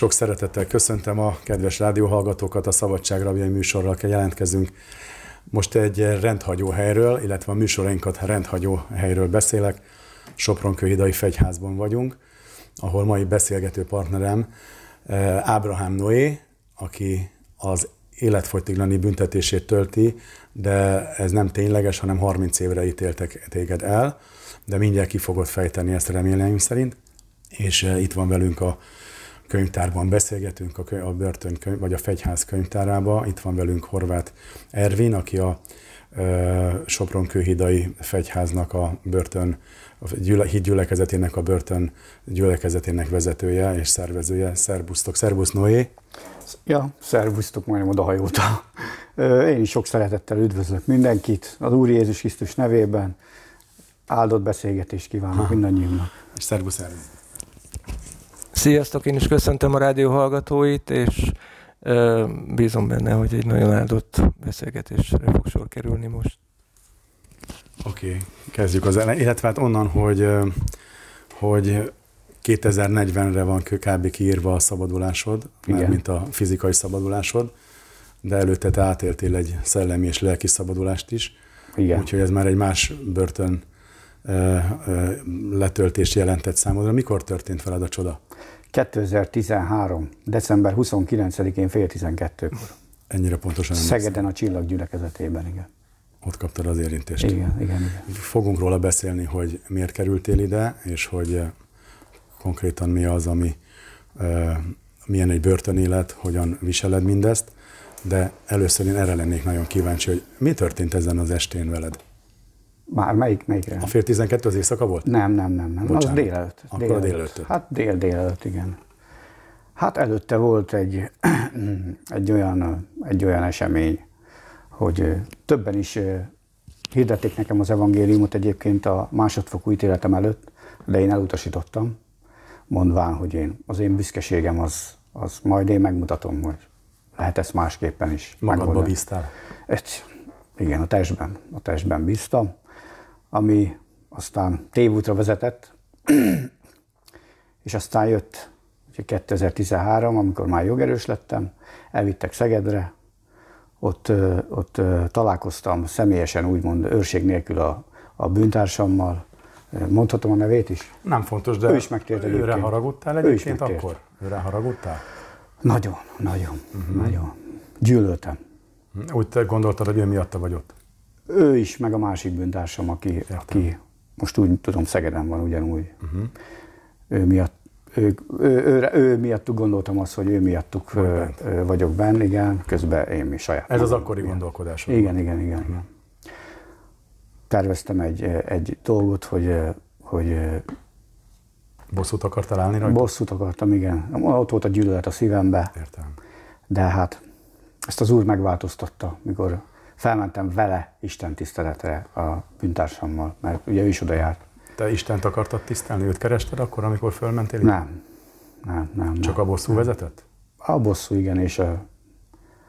Sok szeretettel köszöntöm a kedves rádióhallgatókat, a Szabadság Rabjai műsorral jelentkezünk. Most egy rendhagyó helyről, illetve a műsorainkat rendhagyó helyről beszélek. Sopron-Kőhidai Fegyházban vagyunk, ahol mai beszélgető partnerem eh, Ábrahám Noé, aki az életfogytiglani büntetését tölti, de ez nem tényleges, hanem 30 évre ítéltek téged el, de mindjárt ki fogod fejteni ezt remélem szerint, és eh, itt van velünk a könyvtárban beszélgetünk, a, könyv, a börtön könyv, vagy a fegyház könyvtárába. Itt van velünk Horváth Ervin, aki a e, Sopron-Kőhidai fegyháznak a börtön, a gyüle, hídgyülekezetének a börtön gyülekezetének vezetője és szervezője. Szerbusztok, szervusz Noé! Ja, szervusztok, majdnem odahajolta. Én is sok szeretettel üdvözlök mindenkit, az Úr Jézus Krisztus nevében. Áldott beszélgetést kívánok mindannyiunknak. És szervusz Ervin! Sziasztok, én is köszöntöm a rádió hallgatóit, és ö, bízom benne, hogy egy nagyon áldott beszélgetésre fog sor kerülni most. Oké, okay, kezdjük az elején, illetve hát onnan, hogy, hogy 2040-re van kb. kiírva a szabadulásod, Igen. mint a fizikai szabadulásod, de előtte te átéltél egy szellemi és lelki szabadulást is. Igen. Úgyhogy ez már egy más börtön letöltés jelentett számodra. Mikor történt veled a csoda? 2013. december 29-én fél 12-kor. Ennyire pontosan Szegeden a Csillag gyülekezetében, igen. Ott kaptad az érintést. Igen, igen, igen. Fogunk róla beszélni, hogy miért kerültél ide, és hogy konkrétan mi az, ami milyen egy börtönélet, hogyan viseled mindezt, de először én erre lennék nagyon kíváncsi, hogy mi történt ezen az estén veled? Már melyik, melyikre? A fél 12 az éjszaka volt? Nem, nem, nem. nem. Bocsánat. Az délelőtt. Akkor délelőtt. a délelőtt. Hát dél délelőtt, igen. Hát előtte volt egy, egy, olyan, egy olyan esemény, hogy többen is hirdették nekem az evangéliumot egyébként a másodfokú ítéletem előtt, de én elutasítottam, mondván, hogy én, az én büszkeségem az, az majd én megmutatom, hogy lehet ezt másképpen is. Magadba bíztál? Egy, igen, a testben, a testben bíztam ami aztán tévútra vezetett, és aztán jött 2013, amikor már jogerős lettem, elvittek Szegedre, ott, ott találkoztam személyesen, úgymond őrség nélkül a, a bűntársammal, mondhatom a nevét is? Nem fontos, de ő is megtért egyébként. Őre haragudtál egyébként ő is akkor? Őre haragudtál? Nagyon, nagyon, uh-huh. nagyon. Gyűlöltem. Úgy te gondoltad, hogy ő miatta vagy ott? Ő is, meg a másik bűntársam, aki, aki most úgy tudom, Szegeden van ugyanúgy. Uh-huh. Ő miatt ő, ő, ő, ő miattuk gondoltam azt, hogy ő miattuk bent. vagyok benne, igen, közben én mi saját. Ez az akkori gondolkodás. Igen, igen, igen, igen, igen. Terveztem egy, egy dolgot, hogy, hogy Bosszút akartál állni rajta? Bosszút akartam, igen. Ott volt a gyűlölet a szívembe. Értem. De hát ezt az úr megváltoztatta, mikor felmentem vele Isten tiszteletre a bűntársammal, mert ugye ő is oda járt. Te Istent akartad tisztelni, őt kerested akkor, amikor fölmentél? Nem. Nem, nem. Csak nem, a bosszú nem. vezetett? A bosszú, igen, és a,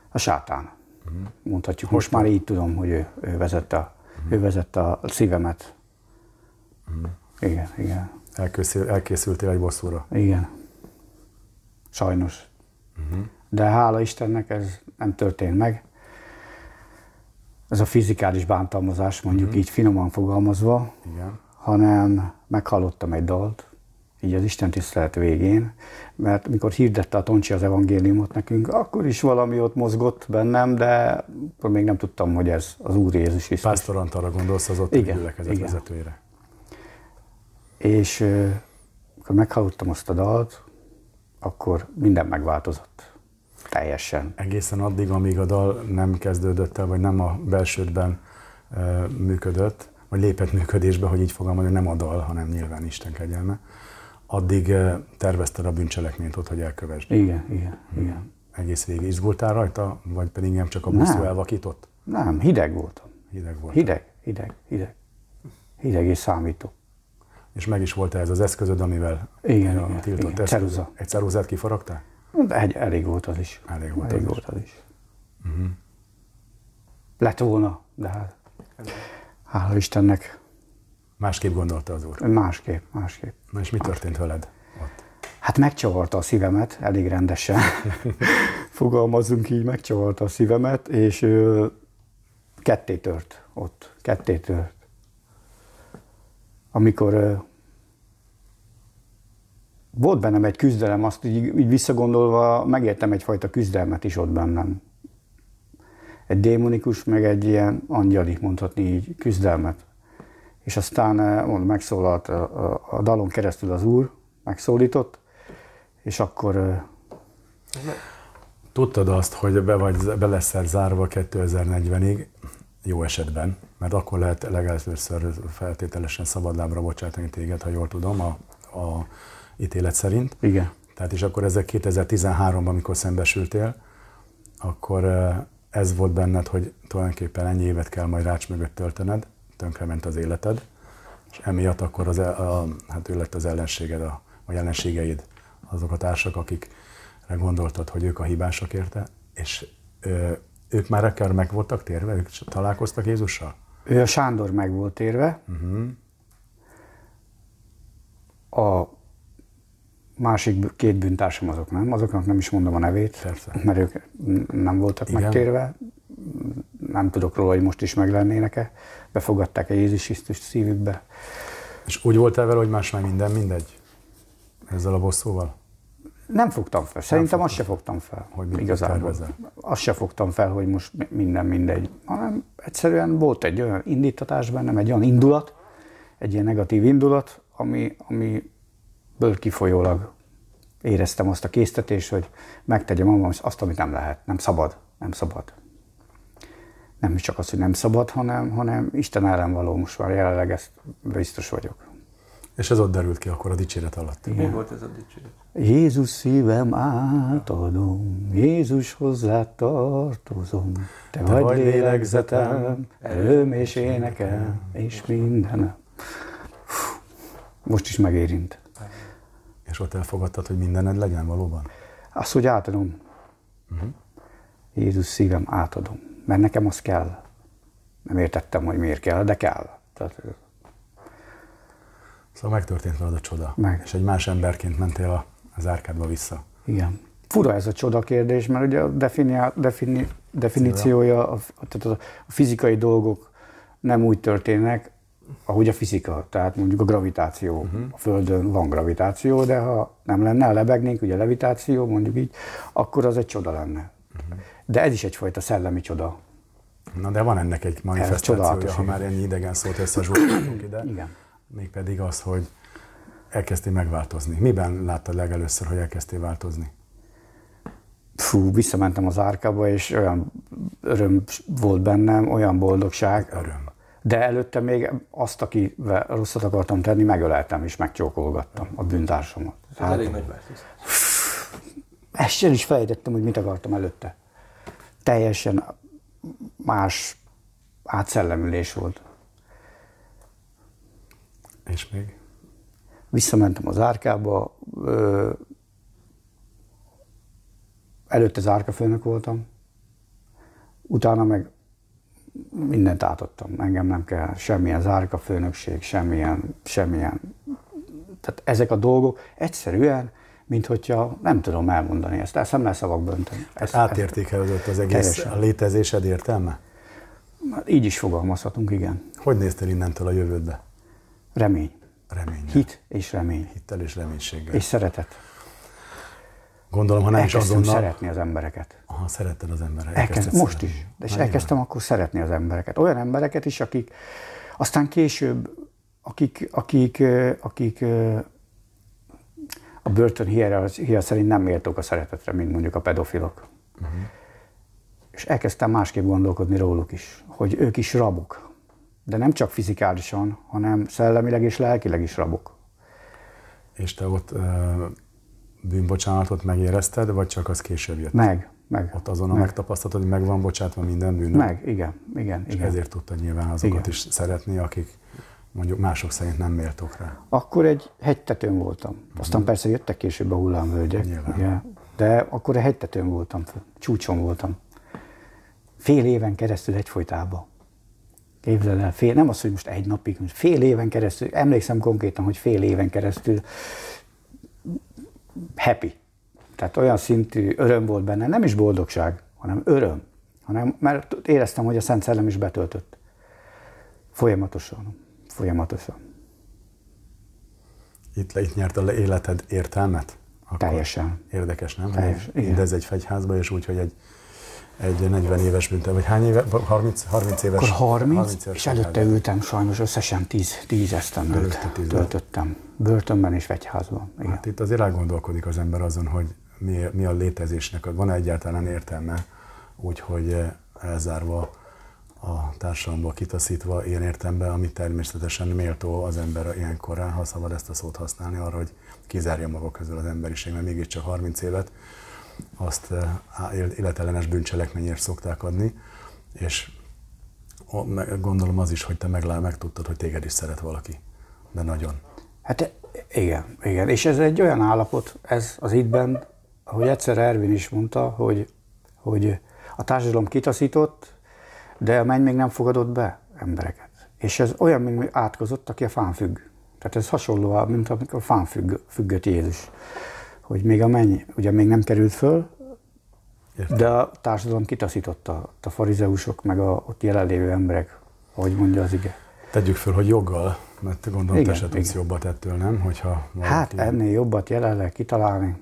a sátán. Uh-huh. Mondhatjuk. Most, Most már így tudom, hogy ő, ő, vezette, a, uh-huh. ő vezette a szívemet. Uh-huh. Igen, igen. Elkészül, elkészültél egy bosszúra? Igen. Sajnos. Uh-huh. De hála Istennek ez nem történt meg ez a fizikális bántalmazás, mondjuk mm-hmm. így finoman fogalmazva, Igen. hanem meghallottam egy dalt, így az Isten tisztelet végén, mert mikor hirdette a Toncsi az evangéliumot nekünk, akkor is valami ott mozgott bennem, de akkor még nem tudtam, hogy ez az Úr Jézus Krisztus. Pásztor Antalra gondolsz az ott igen, gyülekezet igen. vezetőjére. És amikor meghallottam azt a dalt, akkor minden megváltozott. Teljesen. Egészen addig, amíg a dal nem kezdődött el, vagy nem a belsődben e, működött, vagy lépett működésbe, hogy így fogalmazom, nem a dal, hanem nyilván Isten kegyelme, addig e, tervezted a bűncselekményt ott, hogy elkövesd. Igen, igen, hmm. igen. Egész végig izgultál rajta, vagy pedig nem csak a bosszú elvakított? Nem, hideg voltam. Hideg volt. Hideg, hideg, hideg. Hideg és számító. És meg is volt ez az eszközöd, amivel igen, a igen, tiltott igen. Ceruza. Egy ceruzát kifaragtál? Egy, elég volt az is. Elég volt, elég az, volt is. az is. Uh-huh. Lett volna, de hát hála Istennek. Másképp gondolta az úr? Másképp, másképp. Na és mi történt veled ott? Hát megcsavarta a szívemet, elég rendesen. Fogalmazunk így, megcsavarta a szívemet, és ö, ketté tört ott, ketté tört. Amikor ö, volt bennem egy küzdelem, azt így, így visszagondolva megértem egyfajta küzdelmet is ott bennem. Egy démonikus, meg egy ilyen angyali, mondhatni így, küzdelmet. És aztán mond, megszólalt a, a, a dalon keresztül az Úr, megszólított, és akkor... Tudtad azt, hogy be, vagy, be leszel zárva 2040-ig, jó esetben, mert akkor lehet legelőször feltételesen szabadlábra bocsátani téged, ha jól tudom, a, a ítélet szerint. Igen. Tehát és akkor ezek 2013-ban, amikor szembesültél, akkor ez volt benned, hogy tulajdonképpen ennyi évet kell majd rács mögött töltened, tönkrement az életed, és emiatt akkor az, a, hát ő lett az ellenséged, a, vagy ellenségeid, azok a társak, akikre gondoltad, hogy ők a hibások érte, és ö, ők már akár meg voltak térve, ők találkoztak Jézussal? Ő a Sándor meg volt térve. Uh-huh. A másik két bűntársam azok nem, azoknak nem is mondom a nevét, Persze. mert ők nem voltak Igen. megtérve. Nem tudok róla, hogy most is meg lennének-e. Befogadták-e Jézus Krisztus szívükbe. És úgy voltál vele, hogy más már minden mindegy? Ezzel a bosszúval? Nem fogtam fel. Szerintem azt se fogtam fel. Hogy mit igazából. tervezel? Azt se fogtam fel, hogy most mi- minden mindegy. Hanem egyszerűen volt egy olyan indítatás bennem, egy olyan indulat, egy ilyen negatív indulat, ami, amiből kifolyólag éreztem azt a késztetést, hogy megtegyem magam azt, amit nem lehet, nem szabad, nem szabad. Nem csak az, hogy nem szabad, hanem, hanem Isten ellen való most már jelenleg ezt biztos vagyok. És ez ott derült ki akkor a dicséret alatt. Mi volt ez a dicséret? Jézus szívem átadom, Jézus hozzá tartozom. Te, Te vagy vagy lélegzetem, erőm és énekem, és mindenem. Most is megérint. És ott elfogadtad, hogy mindened legyen valóban? Azt, hogy átadom. Uh-huh. Jézus szívem átadom. Mert nekem az kell. Nem értettem, hogy miért kell, de kell. Tehát, Szóval megtörtént veled a csoda. Meg. És egy más emberként mentél az árkádba vissza. igen. Fura ez a csoda kérdés, mert ugye a definiá, defini, definíciója, a, tehát a fizikai dolgok nem úgy történnek, ahogy a fizika. Tehát mondjuk a gravitáció. Uh-huh. A Földön van gravitáció, de ha nem lenne, lebegnénk, ugye levitáció, mondjuk így, akkor az egy csoda lenne. Uh-huh. De ez is egyfajta szellemi csoda. Na de van ennek egy manifestációja, ha már ennyi idegen szót összezsúfoltunk ide. Igen. Mégpedig az, hogy elkezdtél megváltozni. Miben láttad legelőször, hogy elkezdtél változni? Fú, visszamentem az árkába, és olyan öröm volt bennem, olyan boldogság. Öröm. De előtte még azt, akivel rosszat akartam tenni, megöleltem és megcsókolgattam a bűntársamat. Ez elég nagy. Ezt sem is fejtettem, hogy mit akartam előtte. Teljesen más átszellemülés volt. És még? Visszamentem az árkába, ö, előtte az árkafőnök voltam, utána meg mindent átadtam. Engem nem kell semmilyen zárkafőnökség, semmilyen, semmilyen. Tehát ezek a dolgok egyszerűen, mint hogyha nem tudom elmondani ezt, ezt nem lehet szavakba önteni. Ezt, Átértékelődött az egész Teljesen. a létezésed értelme? ezt, így is fogalmazhatunk, igen. Hogy néztél innentől a jövődbe? Remény. Remény. Hit és remény. Hittel és reménységgel. És szeretet. Gondolom, ha nem is azonnal... szeretni az embereket. Aha, szeretted az embereket. Elkezdtem, most is. De és elkezdtem akkor szeretni az embereket. Olyan embereket is, akik aztán később, akik, akik, akik a börtön hierarchia szerint nem méltók a szeretetre, mint mondjuk a pedofilok. Uh-huh. És elkezdtem másképp gondolkodni róluk is, hogy ők is rabok. De nem csak fizikálisan, hanem szellemileg és lelkileg is rabok. És te ott bűnbocsánatot megérezted, vagy csak az később jött? Meg, meg. Ott azonnal meg, megtapasztaltad, hogy meg van bocsátva minden bűnöd? meg, igen, igen, És igen. ezért tudtad nyilván azokat Igen. is szeretni, akik mondjuk mások szerint nem méltók rá. Akkor egy hegytetőn voltam. Aztán persze jöttek később a hullámvölgyek. Nyilván. Ugye? De akkor egy hegytetőn voltam, csúcson voltam. Fél éven keresztül egyfolytában. Képzeld el, fél, nem az, hogy most egy napig, most fél éven keresztül, emlékszem konkrétan, hogy fél éven keresztül happy. Tehát olyan szintű öröm volt benne, nem is boldogság, hanem öröm. Hanem, mert éreztem, hogy a Szent Szellem is betöltött. Folyamatosan. Folyamatosan. Itt, itt nyert a életed értelmet? Akkor Teljesen. Érdekes, nem? Teljes, Mindez egy fegyházba, és úgy, hogy egy, egy 40 éves büntet, vagy hány éve? 30, 30 éves? Akkor 30, 30 éves és előtte ültem sajnos összesen 10, 10 esztendőt töltöttem. Börtönben és fegyházban. Igen. Hát itt azért elgondolkodik az ember azon, hogy mi, mi a létezésnek, van-e egyáltalán értelme, úgyhogy elzárva a társadalomból kitaszítva ilyen értembe, ami természetesen méltó az ember ilyen korán, ha szabad ezt a szót használni, arra, hogy kizárja maga közül az emberiség, mert mégiscsak 30 évet azt életellenes bűncselekményért szokták adni, és gondolom az is, hogy te meg, megtudtad, hogy téged is szeret valaki, de nagyon. Hát igen, igen. És ez egy olyan állapot, ez az ígyben, ahogy egyszer Ervin is mondta, hogy, hogy a társadalom kitaszított, de a menny még nem fogadott be embereket. És ez olyan, mint átkozott, aki a fán függ. Tehát ez hasonló, mint amikor fán függ, függött Jézus. Hogy még a menny ugye még nem került föl, Értem. de a társadalom kitaszította a farizeusok, meg a ott jelenlévő emberek, ahogy mondja az ige. Tegyük föl, hogy joggal, mert gondolom igen, te se tudsz jobbat ettől, nem? Hogyha hát ennél jobbat jelenleg kitalálni,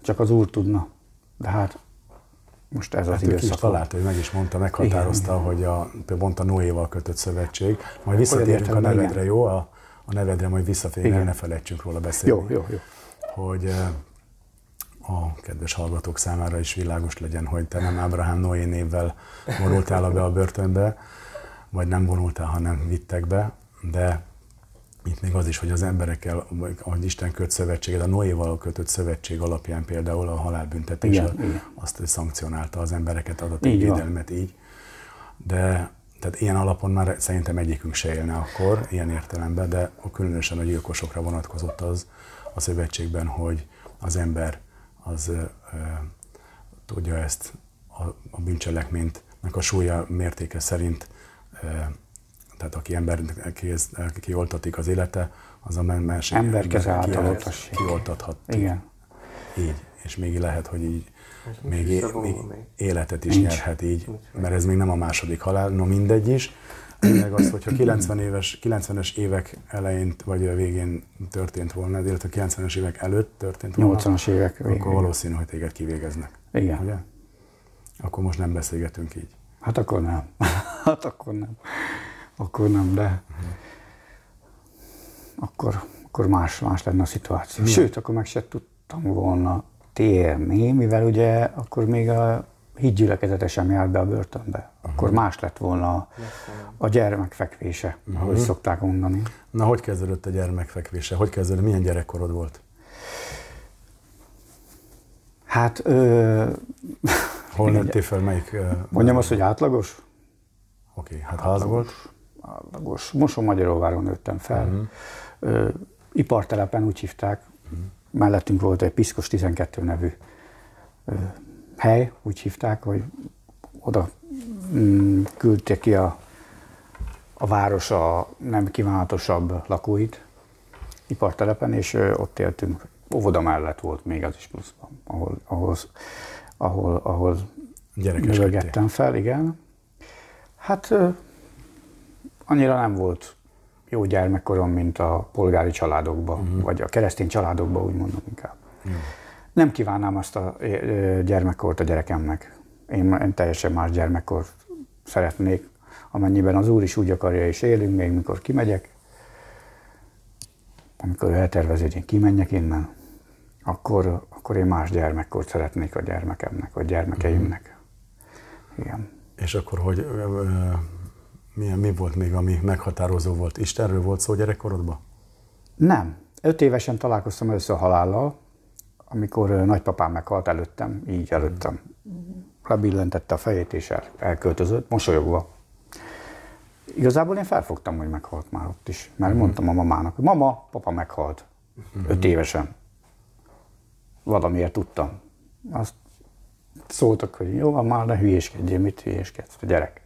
csak az Úr tudna. De hát most ez hát az időszak. is találta, hogy meg is mondta, meghatározta, igen, hogy a, mondta Noéval kötött szövetség. Majd visszatérünk a nevedre, igen. jó? A, a nevedre majd visszatérünk, ne felejtsünk róla beszélni. Jó, jó, jó. Hogy eh, a kedves hallgatók számára is világos legyen, hogy te nem Ábrahám Noé névvel vonultál be a börtönbe, vagy nem vonultál, hanem vittek be, de itt még az is, hogy az emberekkel, ahogy Isten köt szövetséget, a Noéval kötött szövetség alapján például a halálbüntetés igen, igen. azt szankcionálta az embereket, adott egy védelmet így. De tehát ilyen alapon már szerintem egyikünk se élne akkor, ilyen értelemben, de különösen a gyilkosokra vonatkozott az a szövetségben, hogy az ember az ö, ö, tudja ezt a, a bűncselekményt, a súlya mértéke szerint ö, tehát aki ember kioltatik az élete, az a másik ember keze által kioltathat. Igen. Így, és még lehet, hogy így még, é, még életet is Nincs. nyerhet így, mert ez még nem a második halál, no mindegy is. Meg az, hogyha 90 éves, 90-es évek elején vagy a végén történt volna, illetve 90-es évek előtt történt volna, 80-as évek végén. akkor valószínű, hogy téged kivégeznek. Igen. Ugye? Akkor most nem beszélgetünk így. Hát akkor nem. hát akkor nem akkor nem, de akkor, akkor más, más lenne a szituáció. Sőt, akkor meg se tudtam volna térni, mivel ugye akkor még a hídgyülekezete sem járt be a börtönbe. Akkor más lett volna a gyermekfekvése, uh-huh. ahogy szokták mondani. Na, hogy kezdődött a gyermekfekvése? Hogy kezdődött? Milyen gyerekkorod volt? Hát... Ö... Hol nőttél fel? Melyik? Mondjam azt, hogy átlagos? Oké, okay, hát ház volt? átlagos. Moson-Magyaróváron nőttem fel. Uh-huh. Ö, ipartelepen úgy hívták. Uh-huh. Mellettünk volt egy Piszkos 12 nevű ö, hely, úgy hívták, hogy oda mm, küldte ki a, a város a nem kívánatosabb lakóit ipartelepen, és ott éltünk. Óvoda mellett volt még az is pluszban, ahol, ahol, ahol, ahol növegettem fel, igen. Hát annyira nem volt jó gyermekkorom, mint a polgári családokban, uh-huh. vagy a keresztény családokban, úgy mondom inkább. Uh-huh. Nem kívánnám azt a gyermekkort a gyerekemnek. Én, én teljesen más gyermekkort szeretnék, amennyiben az Úr is úgy akarja, és élünk még, mikor kimegyek, amikor ő eltervezi, hogy én kimenjek innen, akkor, akkor én más gyermekkort szeretnék a gyermekemnek, vagy gyermekeimnek. Uh-huh. Igen. És akkor, hogy milyen, mi volt még, ami meghatározó volt? Istenről volt szó gyerekkorodban? Nem. Öt évesen találkoztam először a halállal, amikor nagypapám meghalt előttem, így előttem. Lebillentette a fejét és el, elköltözött, mosolyogva. Igazából én felfogtam, hogy meghalt már ott is, mert uh-huh. mondtam a mamának, hogy mama, papa meghalt. Uh-huh. Öt évesen. Valamiért tudtam. Azt szóltak, hogy jó, már ne hülyéskedjél, mit hülyéskedsz, a gyerek.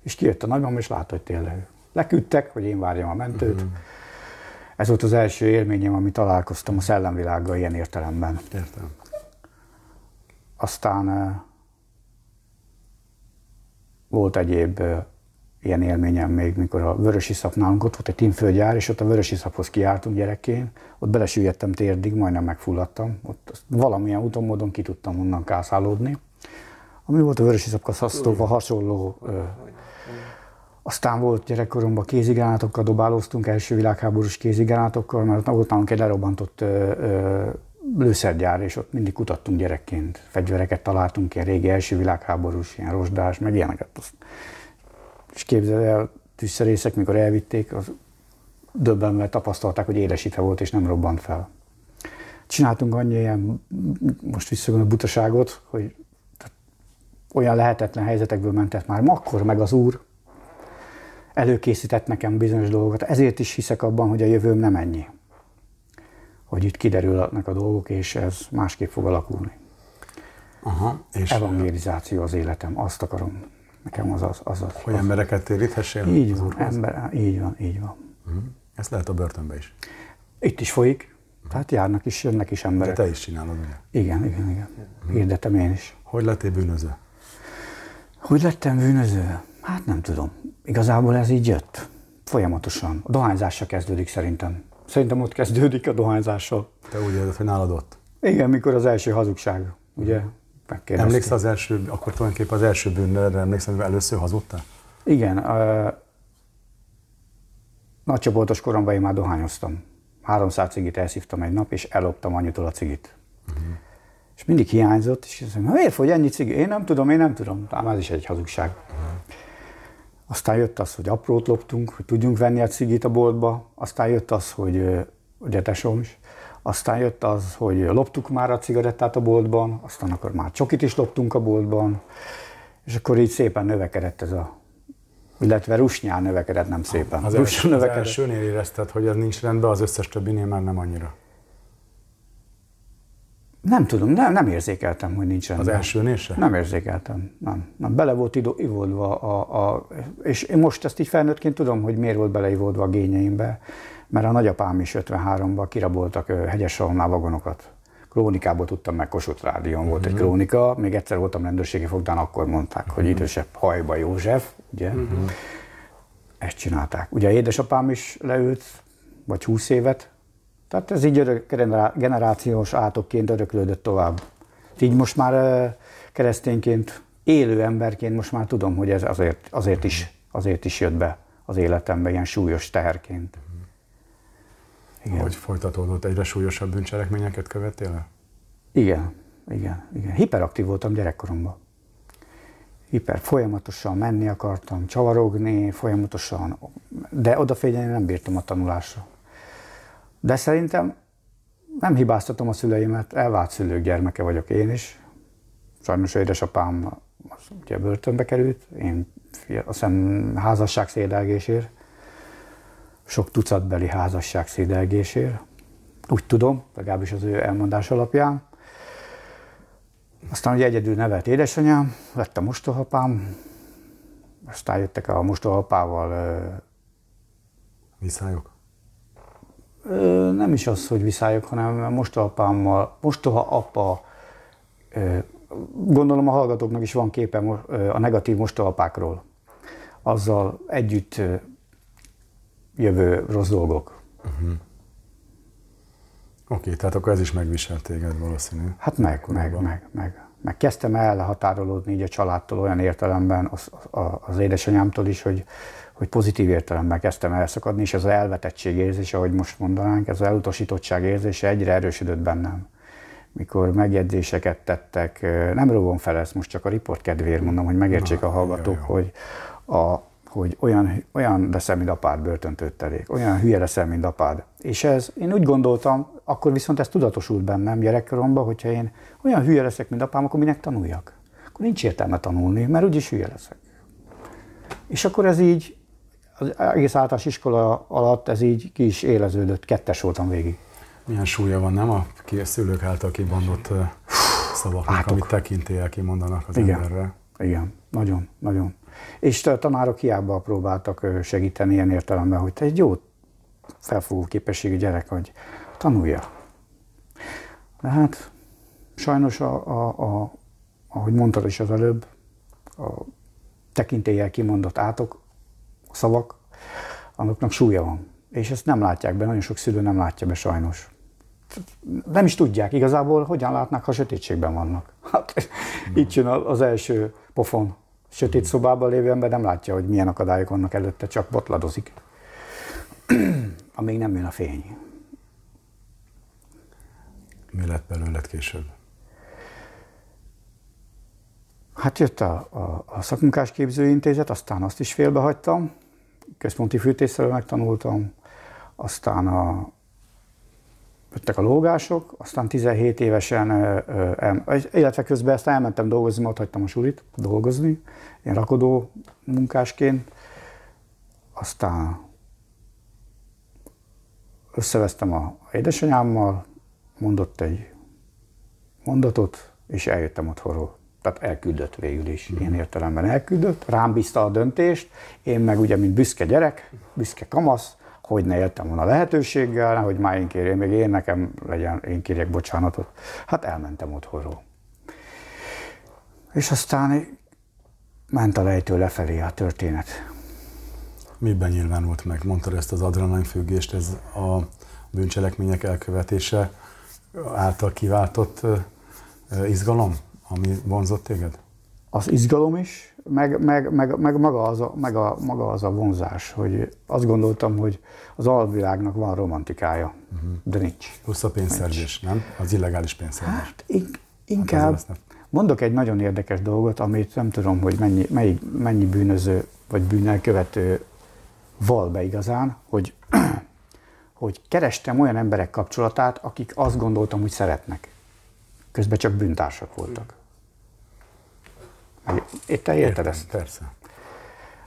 És kijött a nagymam, és látta, hogy tényleg. Leküldtek, hogy én várjam a mentőt. Uh-huh. Ez volt az első élményem, ami találkoztam a szellemvilággal ilyen értelemben. Értem. Aztán volt egyéb ilyen élményem még, mikor a Vörösiszap nálunk ott volt egy tinföldgyár, és ott a Vörösiszaphoz kiártunk gyerekként, ott belesüllyedtem térdig, majdnem megfulladtam, ott valamilyen úton, módon ki tudtam onnan kászálódni. Ami volt a Vörösiszap kaszasztóval hasonló ö, aztán volt gyerekkoromban kézigránátokkal dobálóztunk, első világháborús kézigránátokkal, mert volt nálunk egy lerobbantott ö, lőszergyár, és ott mindig kutattunk gyerekként. Fegyvereket találtunk, ilyen régi első világháborús, ilyen rozsdás, meg ilyeneket. És képzeld el, tűzszerészek, mikor elvitték, az döbbenve tapasztalták, hogy élesítve volt és nem robbant fel. Csináltunk annyi ilyen, most visszagondolom, butaságot, hogy olyan lehetetlen helyzetekből mentett már akkor meg az Úr, előkészített nekem bizonyos dolgokat. Ezért is hiszek abban, hogy a jövőm nem ennyi. Hogy itt kiderülnek a dolgok, és ez másképp fog alakulni. Aha, és Evangelizáció az életem, azt akarom. Nekem az az. az, az hogy embereket téríthessél? így az van, Úrhoz? ember, így van, így van. Mhm. Ezt lehet a börtönbe is. Itt is folyik, tehát járnak is, jönnek is De emberek. te is csinálod, ugye? Igen, igen, igen. Hirdetem én is. Hogy lettél bűnöző? Hogy lettem bűnöző? Hát nem tudom. Igazából ez így jött. Folyamatosan. A dohányzással kezdődik szerintem. Szerintem ott kezdődik a dohányzással. Te úgy érzed, hogy nálad ott. Igen, mikor az első hazugság, ugye? Megkérdezték. Emlékszel az első, akkor tulajdonképpen az első bűnre emlékszem, hogy először hazudtál? Igen. Uh, nagycsoportos koromban én már dohányoztam. 300 cigit elszívtam egy nap, és elloptam anyutól a cigit. Uh-huh. És mindig hiányzott, és azt mondja, miért fogy ennyi cigi? Én nem tudom, én nem tudom. Ám ez is egy hazugság. Uh-huh. Aztán jött az, hogy aprót loptunk, hogy tudjunk venni a cigit a boltba. Aztán jött az, hogy ugye tesóm is. Aztán jött az, hogy loptuk már a cigarettát a boltban, aztán akkor már csokit is loptunk a boltban, és akkor így szépen növekedett ez a illetve rusnyán növekedett, nem szépen. Az, Rusnyán első, az növekedett. elsőnél érezted, hogy ez nincs rendben, az összes többinél már nem annyira. Nem tudom, nem, nem érzékeltem, hogy nincs Az elsőnél se? Nem érzékeltem, nem. nem. Bele volt idó, ivódva, a, a, és én most ezt így felnőttként tudom, hogy miért volt beleivódva a gényeimbe, mert a nagyapám is 53-ban kiraboltak ö, hegyessalonnál vagonokat. Krónikából tudtam meg, Kossuth Rádión volt egy krónika, még egyszer voltam rendőrségi fogdán, akkor mondták, hogy idősebb Hajba József, ugye? Ezt csinálták. Ugye édesapám is leült, vagy 20 évet, tehát ez így örök, generá- generációs átokként öröklődött tovább. Így most már keresztényként, élő emberként most már tudom, hogy ez azért, azért, is, azért is jött be az életembe ilyen súlyos teherként. Igen. Hogy folytatódott, egyre súlyosabb bűncselekményeket követtél el? Igen, igen, igen. Hiperaktív voltam gyerekkoromban. Hiper, folyamatosan menni akartam, csavarogni, folyamatosan, de odafigyelni nem bírtam a tanulásra. De szerintem nem hibáztatom a szüleimet, elvált szülők gyermeke vagyok én is. Sajnos édesapám az ugye börtönbe került, én azt hiszem házasság szédelgésért, sok tucatbeli házasság szédelgésért. Úgy tudom, legalábbis az ő elmondás alapján. Aztán ugye egyedül nevelt édesanyám, lett a mostohapám, aztán jöttek a mostohapával, Viszályok? Ö, nem is az, hogy viszályok, hanem a mostohapámmal, mostoha apa, ö, gondolom a hallgatóknak is van képe a negatív mostohapákról. Azzal együtt jövő rossz dolgok. Oké, tehát akkor ez is megviselt téged valószínű. Hát meg, meg, meg, meg, meg. Kezdtem el határolódni így a családtól olyan értelemben, az, a- az édesanyámtól is, hogy, hogy pozitív értelemben kezdtem elszakadni, és az elvetettség érzése, ahogy most mondanánk, ez az elutasítottság érzése egyre erősödött bennem. Mikor megjegyzéseket tettek, nem rovom fel ezt most csak a riport kedvéért mondom, hogy megértsék Na, a hallgatók, jó, jó. hogy, a, hogy olyan, olyan leszel, mint apád börtöntőttelék, olyan hülye leszel, mint apád. És ez, én úgy gondoltam, akkor viszont ez tudatosult bennem gyerekkoromban, hogyha én olyan hülye leszek, mint apám, akkor minek tanuljak? Akkor nincs értelme tanulni, mert úgyis hülye leszek. És akkor ez így, az egész általános iskola alatt ez így ki is éleződött, kettes voltam végig. Milyen súlya van, nem a szülők által kibondott szavaknak, átok. amit tekintélyel kimondanak az Igen. emberre? Igen, nagyon, nagyon. És a tanárok hiába próbáltak segíteni ilyen értelemben, hogy te egy jó felfogó képességű gyerek, hogy tanulja. De hát sajnos, a, a, a, ahogy mondtad is az előbb, a tekintélyel kimondott átok, szavak, annak súlya van. És ezt nem látják be, nagyon sok szülő nem látja be sajnos. Nem is tudják igazából, hogyan látnak, ha sötétségben vannak. Hát, itt jön az első pofon. Sötét szobában lévő ember nem látja, hogy milyen akadályok vannak előtte, csak botladozik. Amíg nem jön a fény. Mi lett belőled később? Hát jött a, a, a szakmunkás képzőintézet, aztán azt is félbehagytam, központi fűtésszerről megtanultam, aztán a, jöttek a lógások, aztán 17 évesen, illetve közben ezt elmentem dolgozni, ott hagytam a sulit dolgozni, én rakodó munkásként, aztán összevesztem a édesanyámmal, mondott egy mondatot, és eljöttem otthonról tehát elküldött végül is, mm. ilyen értelemben elküldött, rám bízta a döntést, én meg ugye, mint büszke gyerek, büszke kamasz, hogy ne éltem volna lehetőséggel, hogy már én kérjem, még én nekem legyen, én kérjek bocsánatot. Hát elmentem otthonról. És aztán ment a lejtő lefelé a történet. Miben nyilvánult meg? Mondtad ezt az adrenalinfüggést, ez a bűncselekmények elkövetése által kiváltott izgalom? Ami vonzott téged? Az izgalom is, meg, meg, meg, meg, maga, az a, meg a, maga az a vonzás, hogy azt gondoltam, hogy az alvilágnak van romantikája, uh-huh. de nincs. Plusz a pénzszerzés, nincs. nem? Az illegális pénzszerzés. Hát in, inkább hát mondok egy nagyon érdekes dolgot, amit nem tudom, hogy mennyi, mennyi, mennyi bűnöző vagy bűnelkövető val be igazán, hogy, hogy kerestem olyan emberek kapcsolatát, akik azt gondoltam, hogy szeretnek. Közben csak bűntársak voltak. Itt te érted ezt? Persze.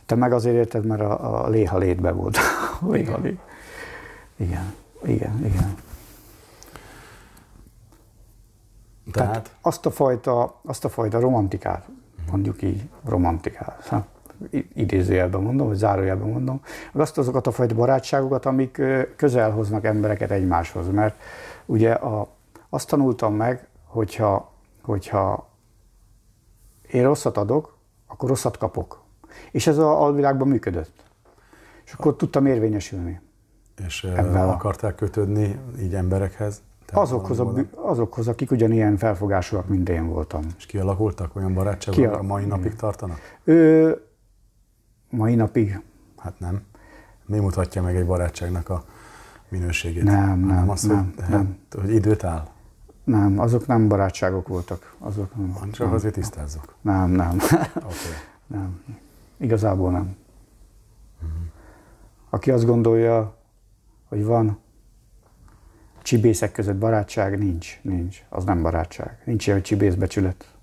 Te meg azért érted, mert a, a léha létbe volt. léha lét. Igen, igen, igen. Tehát? Tehát azt a fajta, azt a fajta romantikát, mondjuk így romantikát, hát, idézőjelben mondom, vagy zárójelben mondom, azt azokat a fajta barátságokat, amik közel hoznak embereket egymáshoz. Mert ugye a, azt tanultam meg, hogyha, hogyha én rosszat adok, akkor rosszat kapok. És ez a alvilágban működött. És akkor tudtam érvényesülni. És ebben akarták kötődni így emberekhez? azokhoz, a, azokhoz, akik ugyanilyen felfogásúak, mint én voltam. És kialakultak olyan barátságok, Ki a mai napig tartanak? Ő, mai napig? Hát nem. Mi mutatja meg egy barátságnak a minőségét? Nem, nem, nem. Azt, nem, hogy, nem. hogy időt áll? Nem, azok nem barátságok voltak. Azok nem. Csak nem. azért tisztázzuk. Nem, nem. Okay. nem. Igazából nem. Uh-huh. Aki azt gondolja, hogy van csibészek között barátság, nincs, nincs. Az nem barátság. Nincs ilyen, hogy csibészbecsület.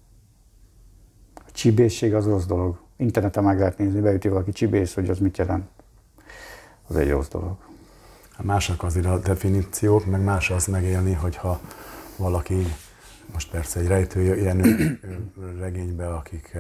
A csibészség az rossz dolog. Interneten meg lehet nézni, beüti valaki csibész, hogy az mit jelent. Az egy rossz dolog. Másak azért a definíciók, meg más az megélni, hogyha valaki, most persze egy rejtő ilyen regénybe, akik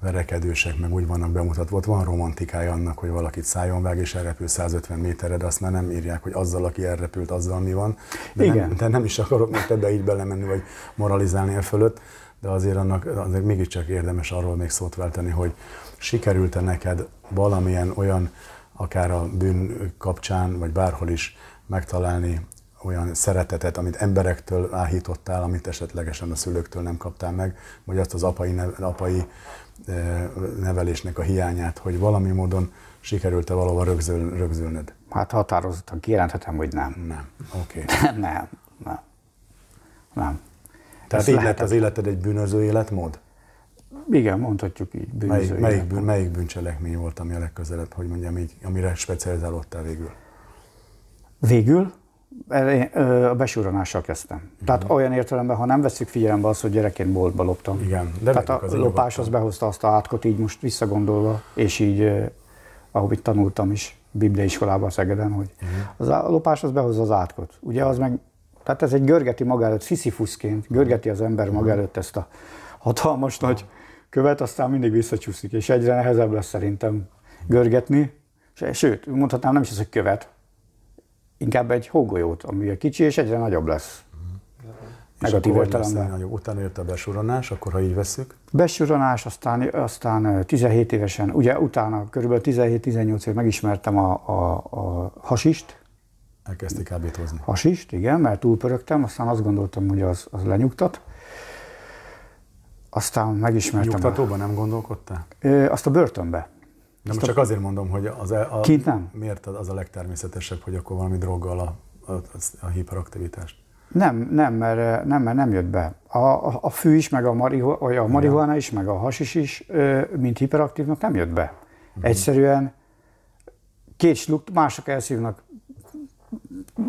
verekedősek, meg úgy vannak bemutatva, ott van romantikája annak, hogy valakit szájon vág és elrepül 150 méterre, de azt már nem írják, hogy azzal, aki elrepült, azzal mi van. De, Igen. Nem, de nem is akarok most ebbe így belemenni, vagy moralizálni e fölött, de azért annak azért mégiscsak érdemes arról még szót váltani, hogy sikerült-e neked valamilyen olyan, akár a bűn kapcsán, vagy bárhol is megtalálni olyan szeretetet, amit emberektől áhítottál, amit esetlegesen a szülőktől nem kaptál meg, vagy azt az apai, apai eh, nevelésnek a hiányát, hogy valami módon sikerült-e valahol rögzül, rögzülnöd? Hát határozottan kijelenthetem, hogy nem. Nem, oké. Okay. nem, nem, nem. nem. Tehát így lett az életed egy bűnöző életmód? Igen, mondhatjuk így. Bűnöző melyik, melyik, bűn, melyik bűncselekmény volt, ami a legközelebb, hogy mondjam így, amire specializálódtál végül? Végül? A besúranással kezdtem. Uh-huh. Tehát mhm. olyan értelemben, ha nem veszük figyelembe azt, hogy gyerekként boltba loptam. Igen, de Tehát a lopás az behozta azt a átkot így most visszagondolva, és így, ahogy itt tanultam is, Biblia iskolában Szegeden, hogy uh-huh. az a lopás az behozza az átkot. Ugye az meg, tehát ez egy görgeti maga előtt, Sisyphusként, görgeti az ember maga előtt ezt a hatalmas uh-huh. nagy követ, aztán mindig visszacsúszik, és egyre nehezebb lesz szerintem görgetni, Sőt, mondhatnám nem is az, hogy követ, inkább egy hógolyót, ami kicsi és egyre nagyobb lesz. Negatív értelemben. Utána jött a besuronás, akkor ha így veszük? Besuronás, aztán, aztán 17 évesen, ugye utána kb. 17-18 év megismertem a, a, a hasist. Elkezdték kábítózni. Hasist, igen, mert túlpörögtem, aztán azt gondoltam, hogy az, az lenyugtat. Aztán megismertem. Nyugtatóban a... nem gondolkodtál? Ö, azt a börtönbe. Nem most csak a... azért mondom, hogy az e- a, Kint nem? miért az a legtermészetesebb, hogy akkor valami droggal a, a, a hiperaktivitást? Nem, nem, mert nem, mert nem jött be. A, a, a fű is, meg a, marihu, a marihuana is, meg a hasis is, mint hiperaktívnak nem jött be. Uh-huh. Egyszerűen két sluk, mások elszívnak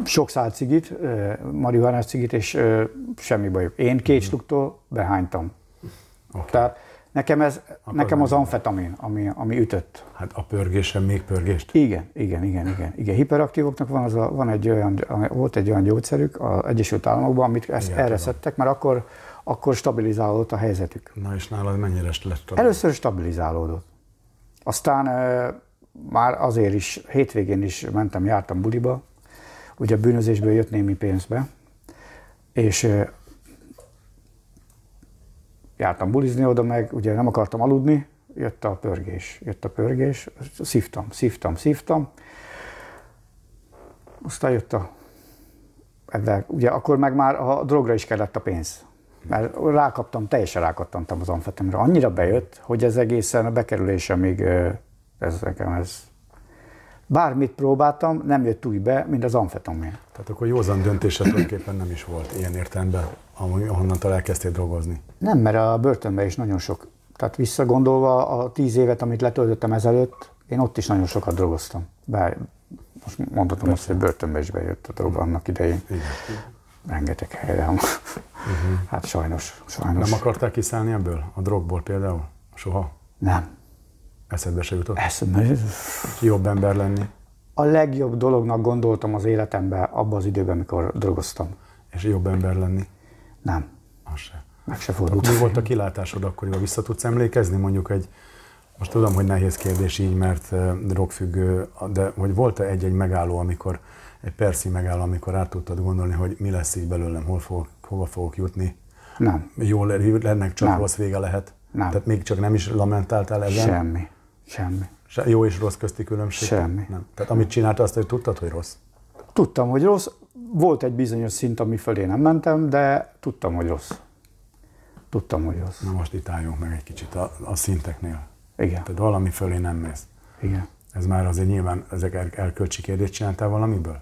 sok szál cigit, marihuánás cigit, és semmi bajuk. Én két uh-huh. sluktól behánytam. Okay. Tehát Nekem, ez, Akkor nekem az amfetamin, ami, ami ütött. Hát a pörgésen még pörgést? Igen, igen, igen, igen. igen. Hiperaktívoknak van, az a, van egy olyan, volt egy olyan gyógyszerük az Egyesült Államokban, amit ezt igen, erre tudom. szedtek, mert akkor, akkor stabilizálódott a helyzetük. Na és nálad mennyire lett stabilizálódott? Először stabilizálódott. Aztán már azért is, hétvégén is mentem, jártam buliba, ugye a bűnözésből jött némi pénzbe, és jártam bulizni oda meg, ugye nem akartam aludni, jött a pörgés, jött a pörgés, szívtam, szívtam, szívtam. Aztán jött a, ebben, ugye akkor meg már a drogra is kellett a pénz. Mert rákaptam, teljesen rákattantam az amfetamra. Annyira bejött, hogy ez egészen a bekerülése még, ez nekem ez bármit próbáltam, nem jött úgy be, mint az amfetamin. Tehát akkor józan döntése tulajdonképpen nem is volt ilyen értelemben, ahonnantól elkezdtél drogozni. Nem, mert a börtönben is nagyon sok, tehát visszagondolva a tíz évet, amit letöltöttem ezelőtt, én ott is nagyon sokat drogoztam. Bár most mondhatom azt, hogy börtönbe is bejött a drog annak idején. Igen. Rengeteg helyre. Uh-huh. Hát sajnos, sajnos. Nem akarták kiszállni ebből? A drogból például? Soha? Nem. Eszedbe se jutott? Eszedbe. Jobb ember lenni? A legjobb dolognak gondoltam az életemben abban az időben, amikor drogoztam. És jobb ember lenni? Nem. Az se. Meg se fordult. Mi volt a kilátásod akkoriban? Vissza tudsz emlékezni mondjuk egy, most tudom, hogy nehéz kérdés így, mert drogfüggő, de hogy volt-e egy-egy megálló, amikor, egy perszi megálló, amikor át tudtad gondolni, hogy mi lesz így belőlem, hol fogok, hova fogok jutni? Nem. Jól ennek csak Nem. rossz vége lehet? Nem. Tehát még csak nem is lamentáltál ezen? Semmi. Semmi. Se, jó és rossz közti különbség? Semmi. Nem. Tehát amit csináltál, azt hogy tudtad, hogy rossz? Tudtam, hogy rossz. Volt egy bizonyos szint, ami fölé nem mentem, de tudtam, hogy rossz. Tudtam, hogy rossz. Na most itt álljunk meg egy kicsit a, a szinteknél. Igen. Tehát valami fölé nem mész. Igen. Ez már azért nyilván, ezek el, erkölcsi kérdést csináltál valamiből?